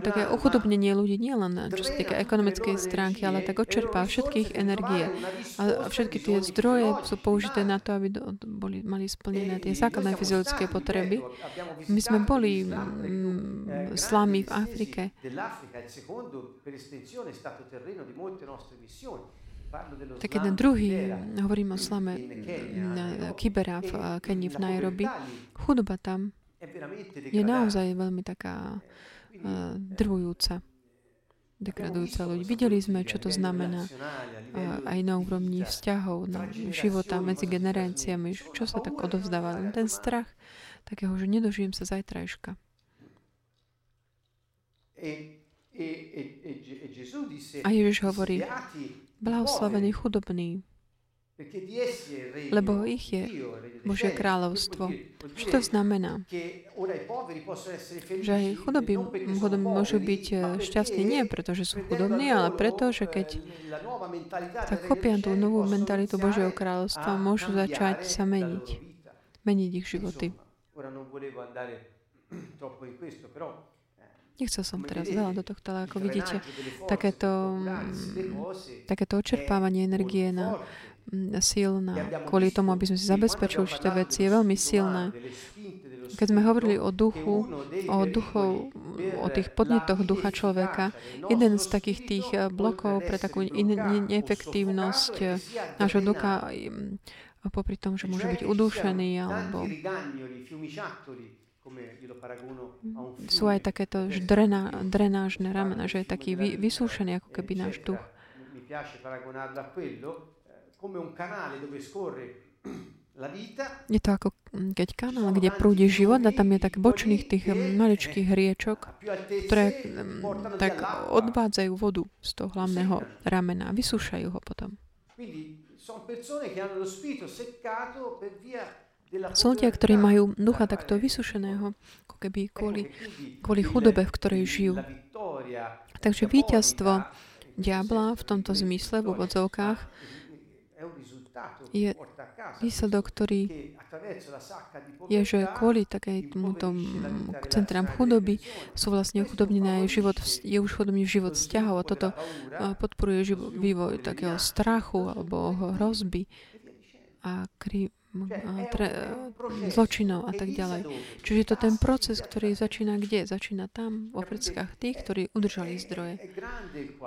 Také ochudobnenie ľudí nielen čo sa týka ekonomickej stránky, ale tak odčerpá všetkých energie. A všetky tie zdroje sú použité na to, aby boli, mali splnené tie základné fyziologické potreby. My sme boli mm, slami v Afrike. Tak jeden druhý, hovorím o slame Kibera v Kenii v Nairobi, chudoba tam je naozaj veľmi taká drvujúca, degradujúca ľudí. Videli sme, čo to znamená uh, aj na úrovni vzťahov, na života medzi generáciami, čo sa tak odovzdáva. Ten strach takého, že nedožijem sa zajtrajška. A Ježiš hovorí, blahoslavení chudobní, lebo ich je Božie kráľovstvo. Čo to znamená? Že aj chudoby môžu byť eh, šťastní nie preto, že sú chudobní, ale preto, že keď tak chopia tú novú mentalitu Božieho kráľovstva, môžu začať sa meniť. Meniť ich životy. Nechcel som teraz veľa do tohto, ale ako vidíte, takéto, mm, takéto očerpávanie energie na silná. Kvôli tomu, aby sme si zabezpečili určité veci, je veľmi silné. Keď sme hovorili o duchu, o duchov, o tých podnetoch ducha človeka, jeden z takých tých eh, blokov pre takú neefektívnosť eh, nášho ducha, popri tom, že môže byť udúšený, alebo sú aj takéto drená, drenážne ramena, že je taký vy, vysúšený ako keby náš duch je to ako mm, keď kanál, kde prúdi život a tam je tak bočných tých maličkých riečok, ktoré mm, tak odvádzajú vodu z toho hlavného ramena a vysúšajú ho potom. Sú ľudia, ktorí majú ducha takto vysušeného, ako keby kvôli, kvôli chudobe, v ktorej žijú. Takže víťazstvo diabla v tomto zmysle, v úvodzovkách, je výsledok, ktorý je, že kvôli takej tomuto centrám chudoby sú vlastne chudobnené aj život, je už chudobný život vzťahov a toto podporuje život, vývoj takého strachu alebo hrozby a kry, a tre, zločinov a tak ďalej. Čiže je to ten proces, ktorý začína kde? Začína tam, v africkách tých, ktorí udržali zdroje.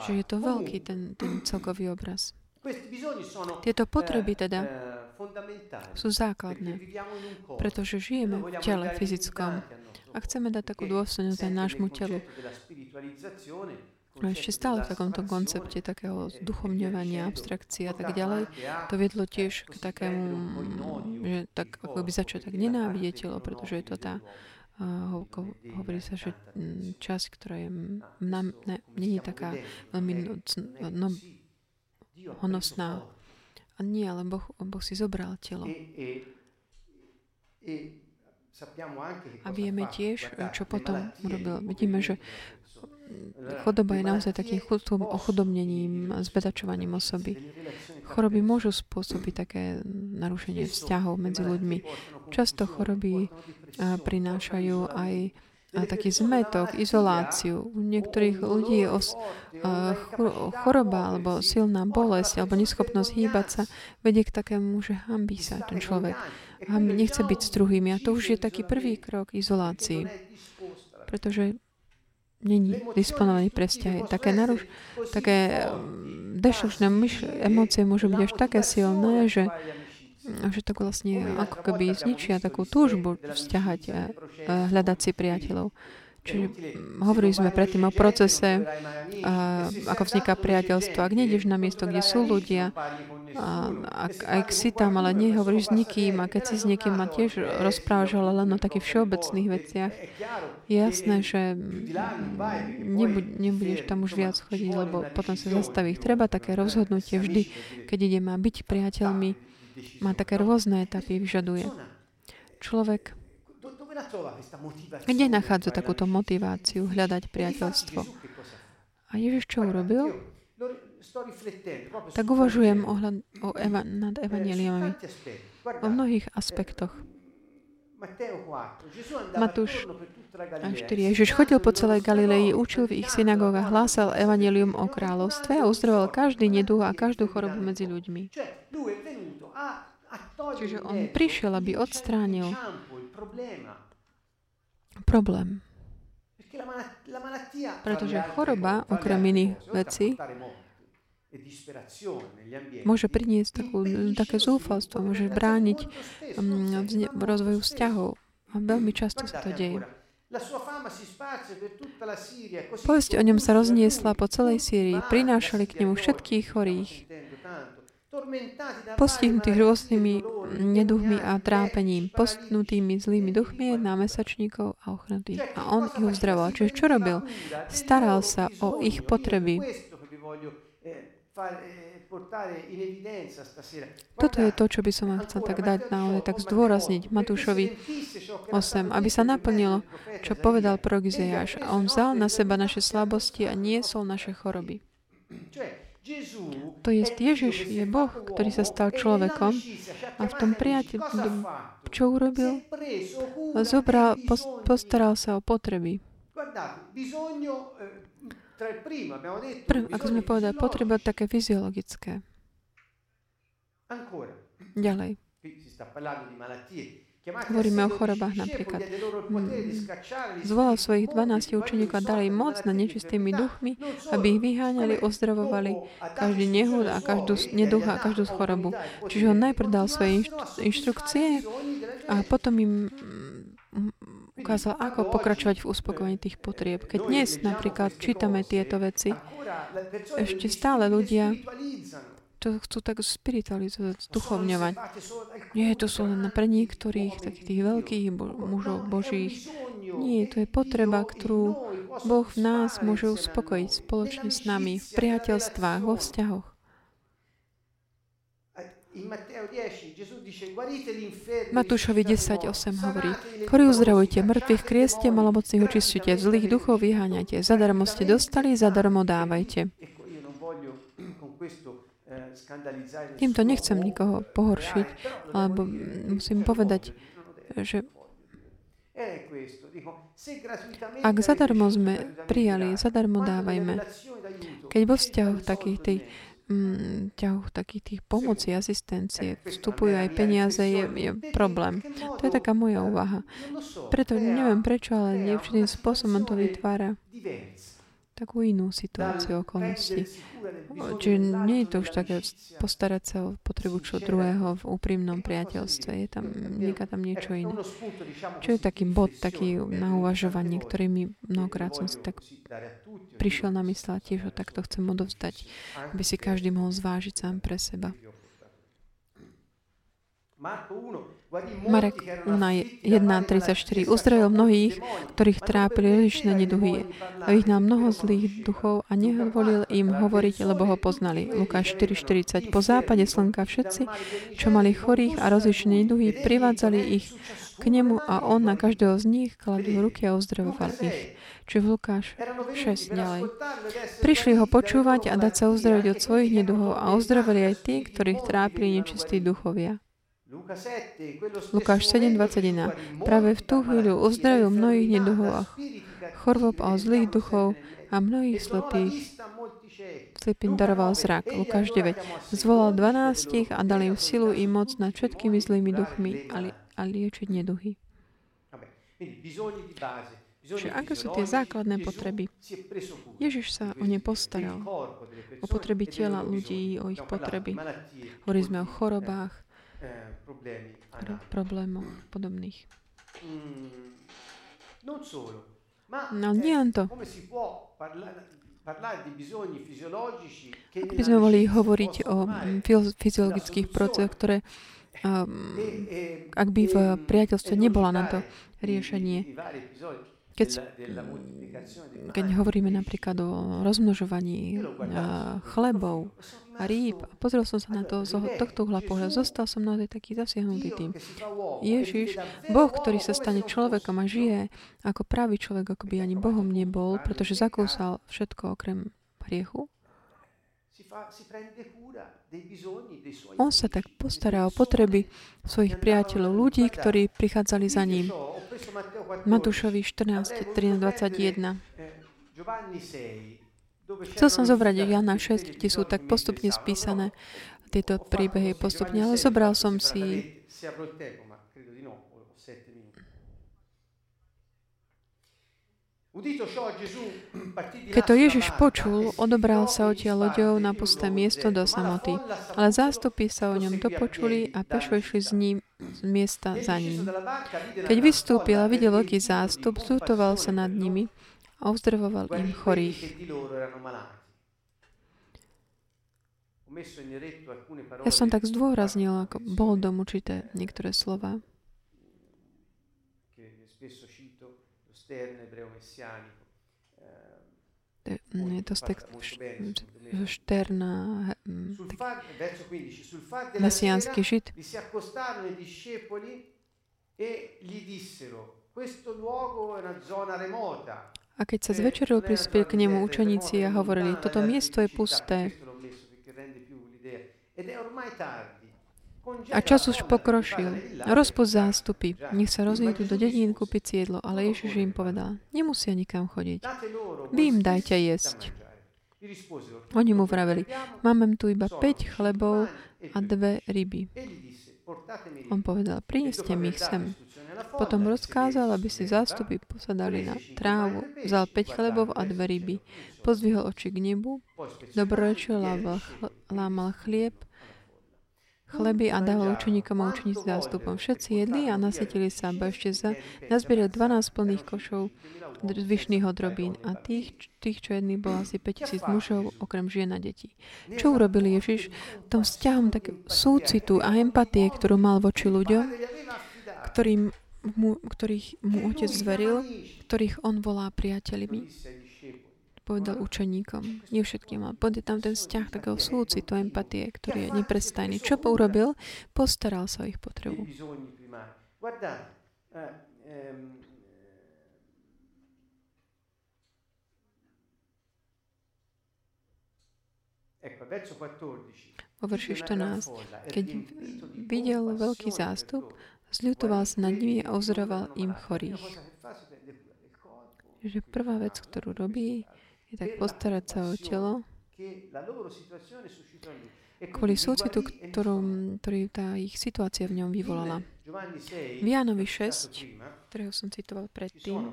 Čiže je to veľký ten, ten celkový obraz. Tieto potreby eh, teda eh, sú základné, pretože žijeme v tele fyzickom. a chceme dať takú dôstojnosť aj nášmu telu. No ešte stále v takomto koncepte takého zduchovňovania, abstrakcie a tak ďalej, to viedlo tiež k takému, že tak ako by začať tak nenávidieť telo, pretože je to tá hovorí sa, že mm, časť, ktorá je nám, ne, nie je taká veľmi no, no, honosná. A nie, ale boh, boh si zobral telo. A vieme tiež, čo potom urobil. Vidíme, že chodoba je naozaj takým ochudobnením, zbedačovaním osoby. Choroby môžu spôsobiť také narušenie vzťahov medzi ľuďmi. Často choroby prinášajú aj taký zmetok, izoláciu. U niektorých ľudí je os, uh, choroba alebo silná bolesť alebo neschopnosť hýbať sa vedie k takému, že hambí sa ten človek. Hambí, nechce byť s druhými. A to už je taký prvý krok izolácii. Pretože není disponovaný pre vzťahy. Také, naruš, také dešušné myš, emócie môžu byť až také silné, že že tak vlastne ako keby zničia takú túžbu vzťahať a hľadať si priateľov. Čiže hovorili sme predtým o procese, a, ako vzniká priateľstvo. Ak nejdeš na miesto, kde sú ľudia, a, ak, ak si tam, ale nehovoríš s nikým a keď si s niekým a tiež rozprávaš ale len o takých všeobecných veciach, je jasné, že nebudeš tam už viac chodiť, lebo potom sa zastaví. Treba také rozhodnutie vždy, keď ideme byť priateľmi, má také rôzne etapy, vyžaduje. Človek kde nachádza takúto motiváciu hľadať priateľstvo? A Ježiš čo urobil? Tak uvažujem ohľad, o eva, nad evaneliami o mnohých aspektoch. Matúš 4. Ježiš chodil po celej Galilei, učil v ich synagógach, hlásal evanelium o kráľovstve a uzdravoval každý neduch a každú chorobu medzi ľuďmi. Čiže on prišiel, aby odstránil problém. Pretože choroba, okrem iných vecí, môže priniesť takú, také zúfalstvo, môže brániť um, rozvoju vzťahov. A veľmi často sa to deje. Povesť o ňom sa rozniesla po celej Sýrii. Prinášali k nemu všetkých chorých, postihnutých rôznymi neduchmi a trápením, postnutými zlými duchmi, námesačníkov a ochrnutých. A on ich uzdravoval. Čiže čo robil? Staral sa o ich potreby. Toto je to, čo by som vám chcel tak dať naozaj, tak zdôrazniť Matúšovi 8, aby sa naplnilo, čo povedal prorok Izajáš. A on vzal na seba naše slabosti a niesol naše choroby. To je, Ježiš je Boh, ktorý sa stal človekom a v tom prijatí, čo urobil? Zobral, postaral sa o potreby. Prv, ako sme povedali, potreba také fyziologické. Ďalej. Hovoríme o chorobách napríklad. Zvolal svojich 12 učeníkov a dal im moc na nečistými duchmi, aby ich vyháňali, ozdravovali každý nehod a každú neduch a každú chorobu. Čiže on najprv dal svoje inštrukcie a potom im mm, ukázal, ako pokračovať v uspokojení tých potrieb. Keď dnes napríklad čítame tieto veci, ešte stále ľudia to chcú tak spiritualizovať, duchovňovať. Nie, to sú len pre niektorých takých tých veľkých mužov božích. Nie, to je potreba, ktorú Boh v nás môže uspokojiť spoločne s nami v priateľstvách, vo vzťahoch. Matúšovi 10.8 hovorí, Chorí uzdravujte, mŕtvych krieste, malomocných očistujte, zlých duchov vyháňajte, zadarmo ste dostali, zadarmo dávajte. Týmto nechcem nikoho pohoršiť, alebo musím povedať, že ak zadarmo sme prijali, zadarmo dávajme. Keď vo vzťahoch takých tých mm, ťahoch takých tých pomoci, asistencie vstupujú aj peniaze, je, je problém. To je taká moja úvaha. Preto neviem prečo, ale nevšetným spôsobom to vytvára takú inú situáciu okolnosti. Čiže nie je to už také postarať sa o potrebu čo druhého v úprimnom priateľstve. Je tam, nieka tam niečo iné. Čo je taký bod, taký na uvažovanie, ktorý mi mnohokrát som si tak prišiel na mysle a tiež ho takto chcem odovzdať, aby si každý mohol zvážiť sám pre seba. Marek 1.34 uzdravil mnohých, ktorých trápili rozličné neduhy. A ich nám mnoho zlých duchov a nehovoril im hovoriť, lebo ho poznali. Lukáš 4.40 Po západe slnka všetci, čo mali chorých a rozličné neduhy, privádzali ich k nemu a on na každého z nich kladol ruky a uzdravoval ich. Čiže v Lukáš 6 ďalej. Prišli ho počúvať a dať sa uzdraviť od svojich neduhov a uzdravili aj tí, ktorých trápili nečistí duchovia. Lukáš 7.21. Práve v tú chvíľu uzdravil mnohých neduhov a chorôb a zlých duchov a mnohých slepých. Slepým daroval zrak. Lukáš 9. Zvolal 12 a dal im silu i moc nad všetkými zlými duchmi a, li- a liečiť neduhy. Čiže aké sú tie základné potreby? Ježiš sa o ne postaral. O potreby tela ľudí, o ich potreby. Hovorili sme o chorobách, problémov podobných. Mm, no nie len to. Ako by sme mohli hovoriť o fyziologických procesoch, ktoré um, ak by v priateľstve nebola na to riešenie, keď, keď hovoríme napríklad o rozmnožovaní chlebov a rýb, a pozrel som sa na to z tohto uhla pohľadu, zostal som naozaj taký zasiahnutý tým. Ježiš, Boh, ktorý sa stane človekom a žije ako pravý človek, ako by ani Bohom nebol, pretože zakúsal všetko okrem hriechu, On sa tak postará o potreby svojich priateľov, ľudí, ktorí prichádzali za ním. Matúšovi 14, 13, 21. Chcel som zobrať Jana 6, kde sú tak postupne spísané tieto príbehy postupne, ale zobral som si keď to Ježiš počul, odobral sa odtiaľ loďou na pusté miesto do samoty. Ale zástupy sa o ňom dopočuli a pešo išli z ním z miesta za ním. Keď vystúpil a videl veľký zástup, zútoval sa nad nimi a uzdravoval im chorých. Ja som tak zdôraznil, ako bol dom určité niektoré slova. Je to z textu Šterna, mesiánsky žid. A keď sa zvečeril, prispel k nemu učeníci a hovorili, toto miesto je pusté. A čas už pokrošil. Rozpust zástupy. Nech sa rozídu do dedín kúpiť jedlo. Ale Ježiš im povedal, nemusia nikam chodiť. Vy im dajte jesť. Oni mu vraveli, máme tu iba 5 chlebov a dve ryby. On povedal, prineste mi ich sem. Potom rozkázal, aby si zástupy posadali na trávu. Vzal 5 chlebov a dve ryby. Pozdvihol oči k nebu, dobrorečil, lámal chlieb, chleby a dával učeníkom a učeníci zástupom. Všetci jedli a nasytili sa, bo ešte za nazbierali 12 plných košov zvyšných odrobín a tých, tých, čo jedli, bolo asi 5000 mužov, okrem žien a detí. Čo urobili Ježiš? Tom vzťahom tak súcitu a empatie, ktorú mal voči ľuďom, ktorým mu, ktorých mu otec zveril, ktorých on volá priateľmi povedal učeníkom, nie všetkým, ale bude tam ten vzťah takého súcitu, empatie, ktorý je neprestajný. Čo urobil? Postaral sa o ich potrebu. Vo verši 14, keď videl veľký zástup, zľutoval sa nad nimi a uzdraval im chorých. Že prvá vec, ktorú robí, je tak postarať sa o telo. kvôli súcitu, ktorom, ktorý tá ich situácia v ňom vyvolala. V Jánovi 6, ktorého som citoval predtým,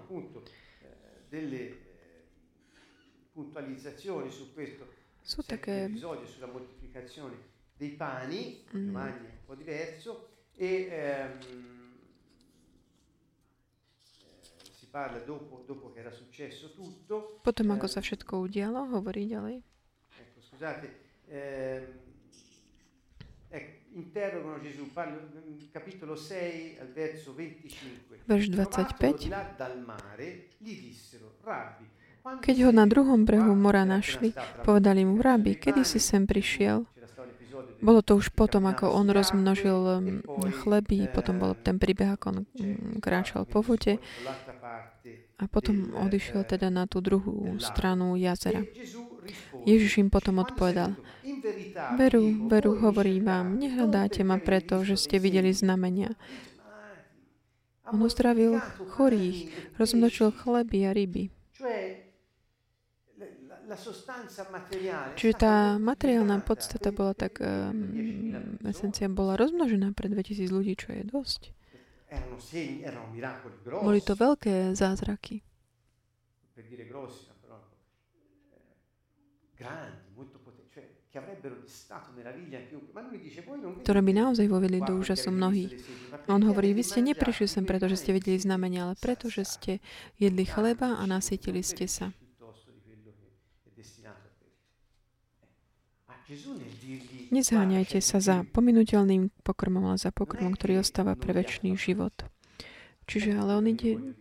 sú také dei pani, Giovanni è un po' diverso, e ehm, potom, ako sa všetko udialo, hovorí ďalej. Ehm, interrogano Gesù, parlo, capitolo 6 al verso 25. Verš 25. Keď ho na druhom brehu mora našli, povedali mu, rabi, kedy si sem prišiel? Bolo to už potom, ako on rozmnožil chleby, potom bol ten príbeh, ako on kráčal po vode a potom odišiel teda na tú druhú stranu jazera. Ježiš im potom odpovedal, veru, veru, hovorím vám, nehľadáte ma preto, že ste videli znamenia. On uzdravil chorých, rozmnočil chleby a ryby. Čiže tá materiálna podstata bola tak, um, esencia bola rozmnožená pre 2000 ľudí, čo je dosť. Boli to veľké zázraky. ktoré by naozaj vovedli do úžasu mnohých. On hovorí, vy ste neprišli sem preto, že ste videli znamenia, ale preto, že ste jedli chleba a nasytili ste sa. Nezháňajte sa za pominuteľným pokrmom, ale za pokrmom, ktorý ostáva pre väčší život. Čiže ale on ide,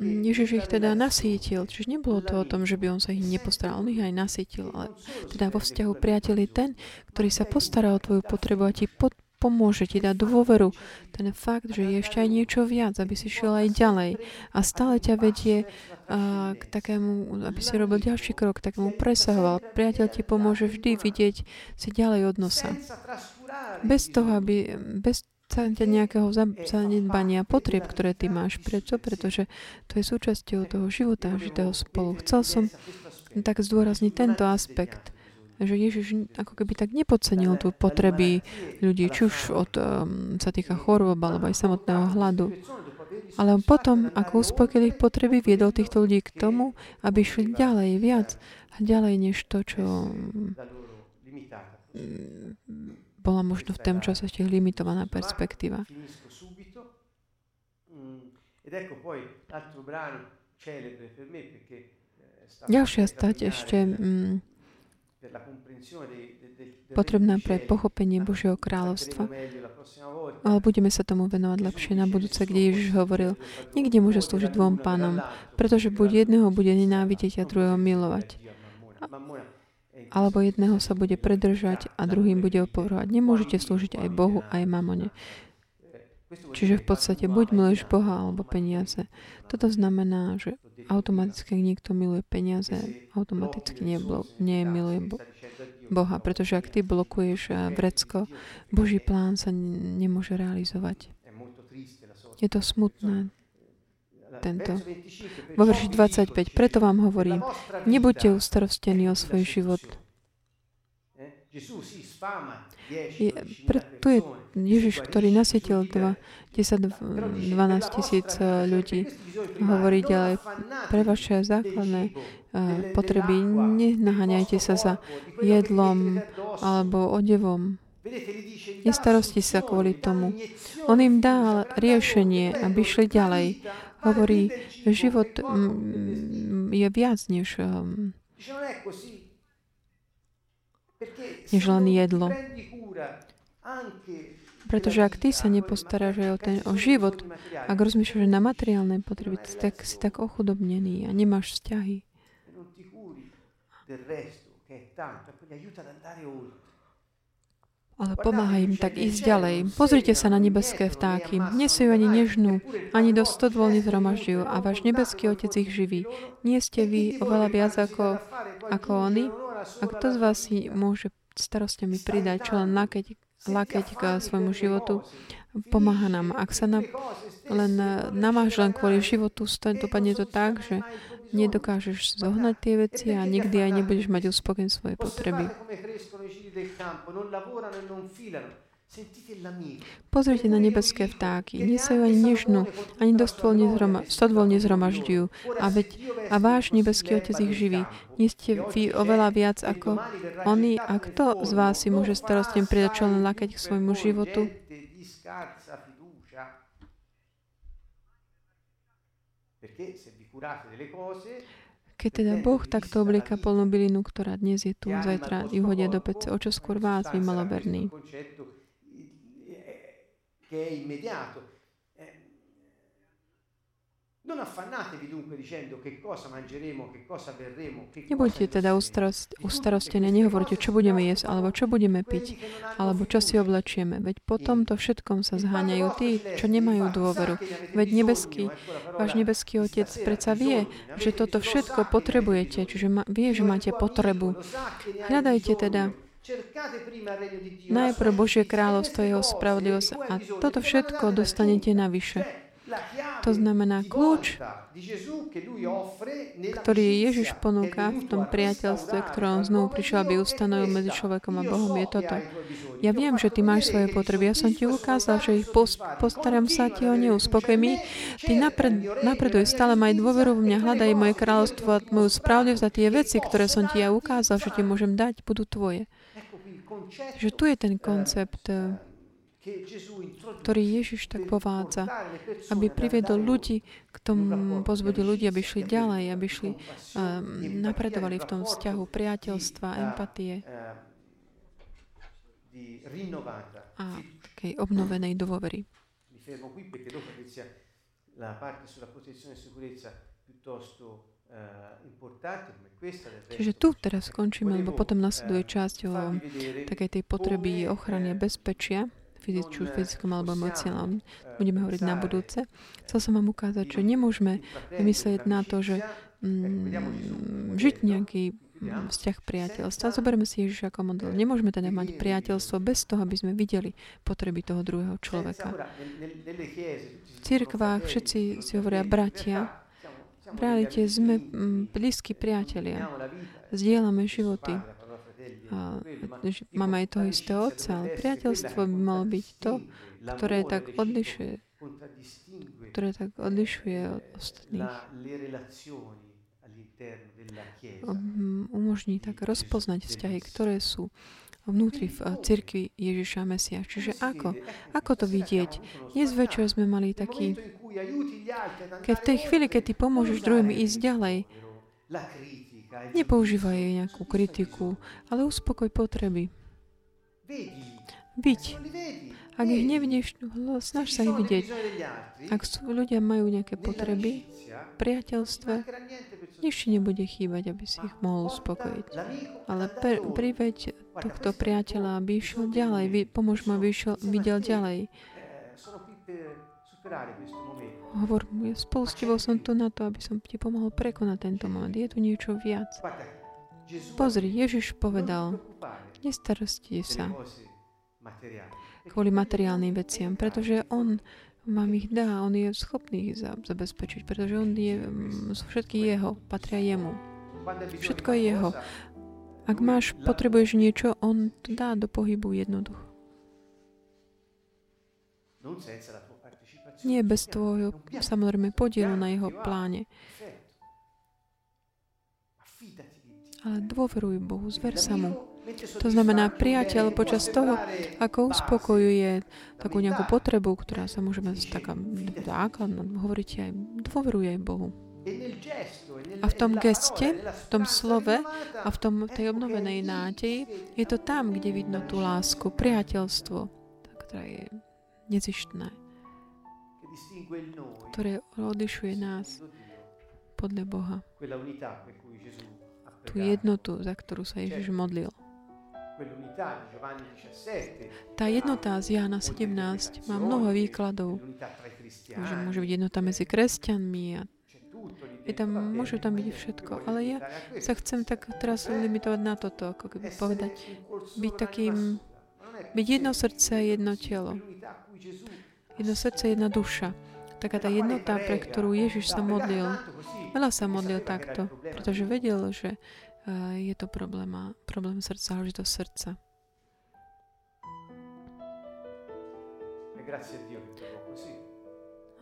Ježiš ich teda nasítil, čiže nebolo to o tom, že by on sa ich nepostaral, on ich aj nasítil, ale teda vo vzťahu priateľ je ten, ktorý sa postará o tvoju potrebu a ti pod, pomôže ti dať dôveru. Ten fakt, že je ešte aj niečo viac, aby si šiel aj ďalej. A stále ťa vedie uh, k takému, aby si robil ďalší krok, k takému presahoval. Priateľ ti pomôže vždy vidieť si ďalej od nosa. Bez toho, aby, bez nejakého zanedbania potrieb, ktoré ty máš. Prečo? Pretože to je súčasťou toho života, žitého spolu. Chcel som tak zdôrazniť tento aspekt že Ježiš ako keby tak nepodcenil tu potreby ľudí, či už od, um, sa týka chorôb alebo aj samotného hladu. Ale potom, ako uspokojil ich potreby, viedol týchto ľudí k tomu, aby šli ďalej, viac, ďalej než to, čo bola možno v tom čase ešte limitovaná perspektíva. Ďalšia stať ešte mm, potrebná pre pochopenie Božieho kráľovstva. Ale budeme sa tomu venovať lepšie na budúce, kde Ježiš hovoril, nikde môže slúžiť dvom pánom, pretože buď jedného bude nenávidieť a druhého milovať. Alebo jedného sa bude predržať a druhým bude opovrhovať. Nemôžete slúžiť aj Bohu, aj mamone. Čiže v podstate buď miluješ Boha alebo peniaze. Toto znamená, že automaticky, ak niekto miluje peniaze, automaticky nie, nie miluje Boha. Pretože ak ty blokuješ eh, vrecko, Boží plán sa nemôže realizovať. Je to smutné. Tento. Vo verši 25. Preto vám hovorím, nebuďte ustarostení o svoj život. Je, pre, tu je Ježiš, ktorý nasietil 10-12 tisíc eh, ľudí. Hovorí ďalej, pre vaše základné uh, potreby nenaháňajte sa za jedlom alebo odevom. Nestarosti sa kvôli tomu. On im dá riešenie, aby šli ďalej. Hovorí, život mm, je viac než um, než len jedlo. Pretože ak ty sa nepostaráš aj o, ten, o život, ak rozmýšľaš na materiálne potreby, tak si tak ochudobnený a nemáš vzťahy ale pomáha im tak ísť ďalej. Pozrite sa na nebeské vtáky. Nie sú ani nežnú, ani do stodvol nezhromažďujú a váš nebeský Otec ich živí. Nie ste vy oveľa viac ako, ako oni? A kto z vás si môže starostiami pridať, čo len lakeť, lakeť k svojmu životu? Pomáha nám. Ak sa na, len namáš len kvôli životu, dopadne to tak, že nedokážeš zohnať tie veci a nikdy aj nebudeš mať uspokojen svoje potreby. Pozrite na nebeské vtáky. Nesajú ani nežnú, ani do nezhroma, stodvol nezhromažďujú. A, veď, a váš nebeský Otec ich živí. Nie ste vy oveľa viac ako oni. A kto z vás si môže starostne pridať čo len lakať k svojmu životu? Perché se cose keď teda Boh takto oblieka plnú bylinu, ktorá dnes je tu, zajtra ju hodia do pece, o čo skôr vás, vy maloverní. Nebuďte teda ustarostení, nehovorte, čo budeme jesť, alebo čo budeme piť, alebo čo si oblečieme. Veď potom to všetkom sa zháňajú tí, čo nemajú dôveru. Veď nebeský, váš nebeský Otec predsa vie, že toto všetko potrebujete, čiže vie, že máte potrebu. Hľadajte teda najprv Božie kráľovstvo, jeho spravodlivosť a toto všetko dostanete navyše. To znamená kľúč, ktorý Ježiš ponúka v tom priateľstve, ktoré on znovu prišiel, aby ustanovil medzi človekom a Bohom, je toto. Ja viem, že ty máš svoje potreby. Ja som ti ukázal, že ich postaram sa ti o ne, uspokoj mi. Ty napred, napreduj, stále maj dôveru v mňa, hľadaj moje kráľovstvo a moju spravodlivosť a tie veci, ktoré som ti ja ukázal, že ti môžem dať, budú tvoje. Že tu je ten koncept ktorý Ježiš tak povádza, aby priviedol ľudí k tomu, pozbudil ľudí, aby šli ďalej, aby šli, um, napredovali v tom vzťahu priateľstva, empatie. a takej obnovenej dôvery. Čiže tu teraz skončíme, lebo potom nasleduje časť o takej tej potreby ochrany a bezpečia fyzickom alebo emocionálnom. Budeme hovoriť na budúce. Chcel som vám ukázať, že nemôžeme myslieť na to, že mm, žiť nejaký vzťah priateľstva. Zoberme si Ježiša ako model. Nemôžeme teda mať priateľstvo bez toho, aby sme videli potreby toho druhého človeka. V církvách všetci si hovoria bratia. V realite sme blízki priatelia. Zdieľame životy. A máme aj toho istého otca, ale priateľstvo by malo byť to, ktoré tak odlišuje, ktoré tak odlišuje od ostatných umožní tak rozpoznať vzťahy, ktoré sú vnútri v eh, cirkvi Ježiša Mesia. Čiže ako? Ako to vidieť? Dnes večer sme mali taký, keď v tej chvíli, keď ty pomôžeš druhým ísť ďalej, nepoužívaj nejakú kritiku, ale uspokoj potreby. Byť. Ak ich nevidíš, snaž sa ich vidieť. Ak sú, ľudia majú nejaké potreby, priateľstve, nič nebude chýbať, aby si ich mohol uspokojiť. Ale per, priveď tohto priateľa, aby išiel ďalej, vy, pomôž mu, aby išiel, videl ďalej. Hovor, ja spolu s som tu na to, aby som ti pomohol prekonať tento moment. Je tu niečo viac. Pozri, Ježiš povedal, nestarostie sa kvôli materiálnym veciam, pretože on vám ich dá, on je schopný ich zabezpečiť, pretože on je, sú všetky jeho, patria jemu. Všetko je jeho. Ak máš, potrebuješ niečo, on to dá do pohybu jednoducho. Nie bez tvojho, samozrejme, podielu na jeho pláne. Ale dôveruj Bohu, zver sa mu. To znamená, priateľ počas toho, ako uspokojuje takú nejakú potrebu, ktorá sa môžeme taká základná, hovoríte aj, dôveruje aj Bohu. A v tom geste, v tom slove a v tom, tej obnovenej nádeji je to tam, kde vidno tú lásku, priateľstvo, ktoré je nezištné, ktoré odlišuje nás podľa Boha. Tú jednotu, za ktorú sa Ježiš modlil. Tá jednota z Jána 17 má mnoho výkladov. Môže, môže byť jednota medzi kresťanmi a je tam, môže tam byť všetko. Ale ja sa chcem tak teraz limitovať na toto, ako keby povedať, byť takým, byť jedno srdce, jedno telo. Jedno srdce, jedna duša. Taká tá jednota, pre ktorú Ježiš sa modlil. Veľa sa modlil takto, pretože vedel, že je to problém, problém srdca, záležitosť srdca.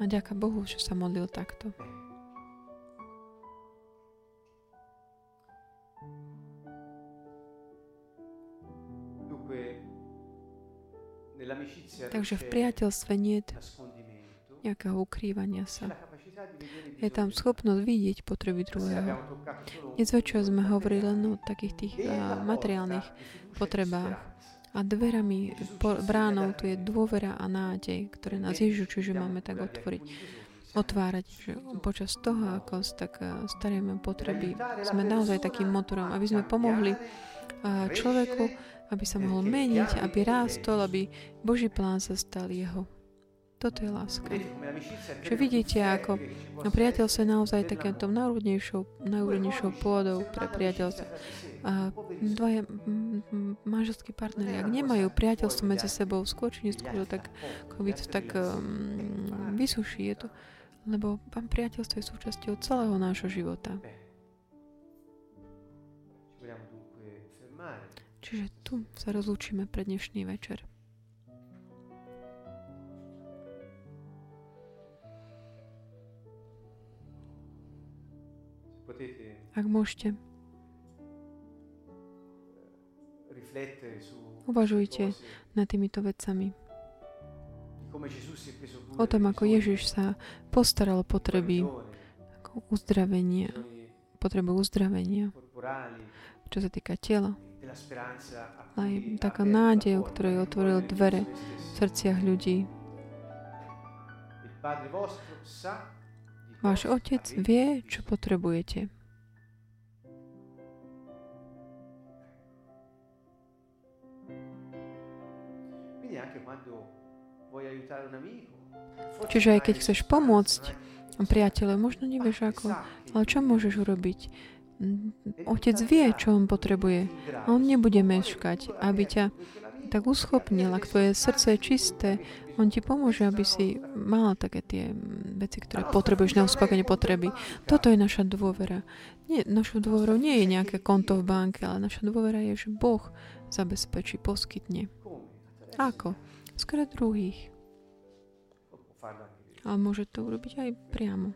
A ďaká Bohu, že sa modlil takto. Takže v priateľstve nie je nejakého ukrývania sa. Je tam schopnosť vidieť potreby druhého. Dnes večer sme hovorili len o takých tých uh, materiálnych potrebách. A dverami, po, bránou tu je dôvera a nádej, ktoré nás Ježiš, čiže máme tak otvoriť, otvárať, že počas toho, ako tak staríme potreby, sme naozaj takým motorom, aby sme pomohli uh, človeku, aby sa mohol meniť, aby rástol, aby Boží plán sa stal jeho. Toto je láska. Čo vidíte, ako no, priateľstvo je naozaj takéto najúrodnejšou, najúrodnejšou pôdou pre priateľstvo. A dvaja manželskí partneri, ak nemajú priateľstvo medzi sebou, skôr či neskôr, tak COVID tak um, vysuší je to, lebo pán priateľstvo je súčasťou celého nášho života. Čiže tu sa rozlúčime pre dnešný večer. Ak môžete. Uvažujte nad týmito vecami. O tom, ako Ježiš sa postaral o potreby uzdravenia, potrebu uzdravenia, čo sa týka tela. Aj taká nádej, o ktorej otvoril dvere v srdciach ľudí. Váš otec vie, čo potrebujete. Čiže aj keď chceš pomôcť priateľe, možno nevieš ako, ale čo môžeš urobiť? Otec vie, čo on potrebuje. On nebude meškať, aby ťa tak uschopnil, ak tvoje srdce je čisté, on ti pomôže, aby si mal také tie veci, ktoré potrebuješ na uspokojenie potreby. Toto je naša dôvera. Nie, našou dôverou nie je nejaké konto v banke, ale naša dôvera je, že Boh zabezpečí, poskytne. Ako? Skôr druhých. Ale môže to urobiť aj priamo.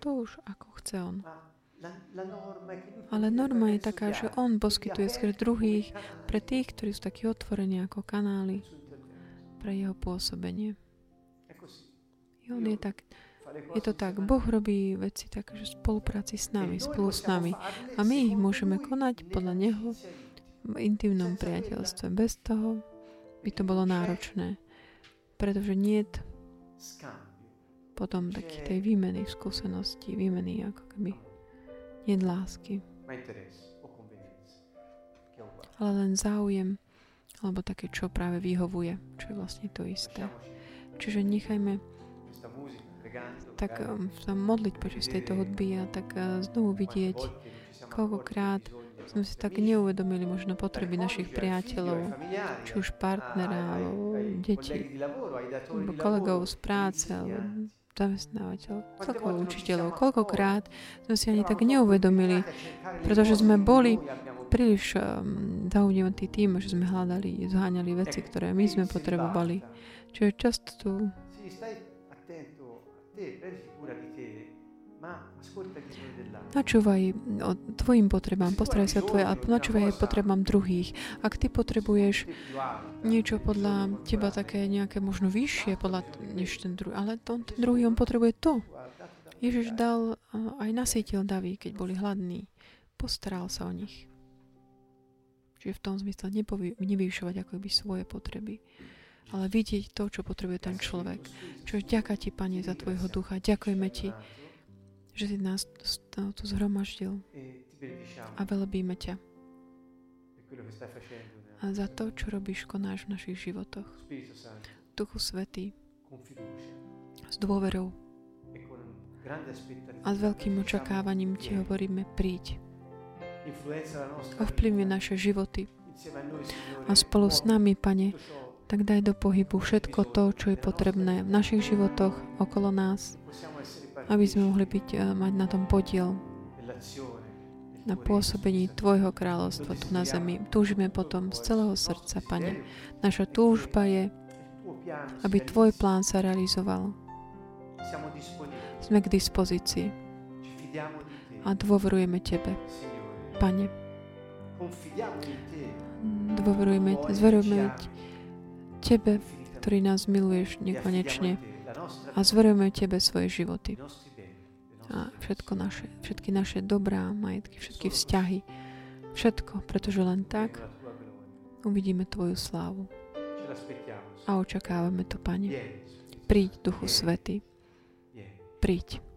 To už ako chce on. Ale norma je taká, že on poskytuje skrz druhých pre tých, ktorí sú takí otvorení ako kanály pre jeho pôsobenie. I on je tak, je to tak, Boh robí veci tak, že spolupráci s nami, spolu s nami. A my ich môžeme konať podľa Neho v intimnom priateľstve. Bez toho by to bolo náročné. Pretože nie je potom taký tej výmeny skúsenosti, výmeny ako keby nie lásky, ale len záujem, alebo také, čo práve vyhovuje, čo je vlastne to isté. Čiže nechajme tak um, sa modliť počas tejto hudby a tak uh, znovu vidieť, koľkokrát sme si tak neuvedomili možno potreby našich priateľov, či už partnera, alebo alebo kolegov z práce, alebo zamestnávateľ, celkovo učiteľov. Koľkokrát sme si ani tak neuvedomili, pretože sme boli príliš um, zaujímavý tým, že sme hľadali, zháňali veci, ktoré my sme potrebovali. Čiže často tu Načúvaj o tvojim potrebám, postaraj sa o tvoje, ale načúvaj aj potrebám druhých. Ak ty potrebuješ niečo podľa teba také nejaké možno vyššie podľa, než ten druhý, ale ten druhý, on potrebuje to. Ježiš dal, aj nasýtil davy, keď boli hladní. Postaral sa o nich. Čiže v tom zmysle nepovy, nevyšovať ako by svoje potreby, ale vidieť to, čo potrebuje ten človek. Čo ďaká ti, Pane, za tvojho ducha. Ďakujeme ti, že si nás tu zhromaždil. A velebíme ťa. A za to, čo robíš, konáš v našich životoch. Duchu Svetý, s dôverou. A s veľkým očakávaním ti hovoríme, príď. Ovplyvňuj naše životy. A spolu s nami, Pane, tak daj do pohybu všetko to, čo je potrebné v našich životoch, okolo nás, aby sme mohli byť, eh, mať na tom podiel na pôsobení Tvojho kráľovstva tu na zemi. Túžime potom z celého srdca, Pane. Naša túžba je, aby Tvoj plán sa realizoval. Sme k dispozícii a dôverujeme Tebe, Pane. Dôverujeme, zverujeme Tebe, ktorý nás miluješ nekonečne a zverujeme Tebe svoje životy a všetko naše, všetky naše dobrá majetky, všetky vzťahy, všetko, pretože len tak uvidíme Tvoju slávu. A očakávame to, Pane. Príď, Duchu Svety. Príď.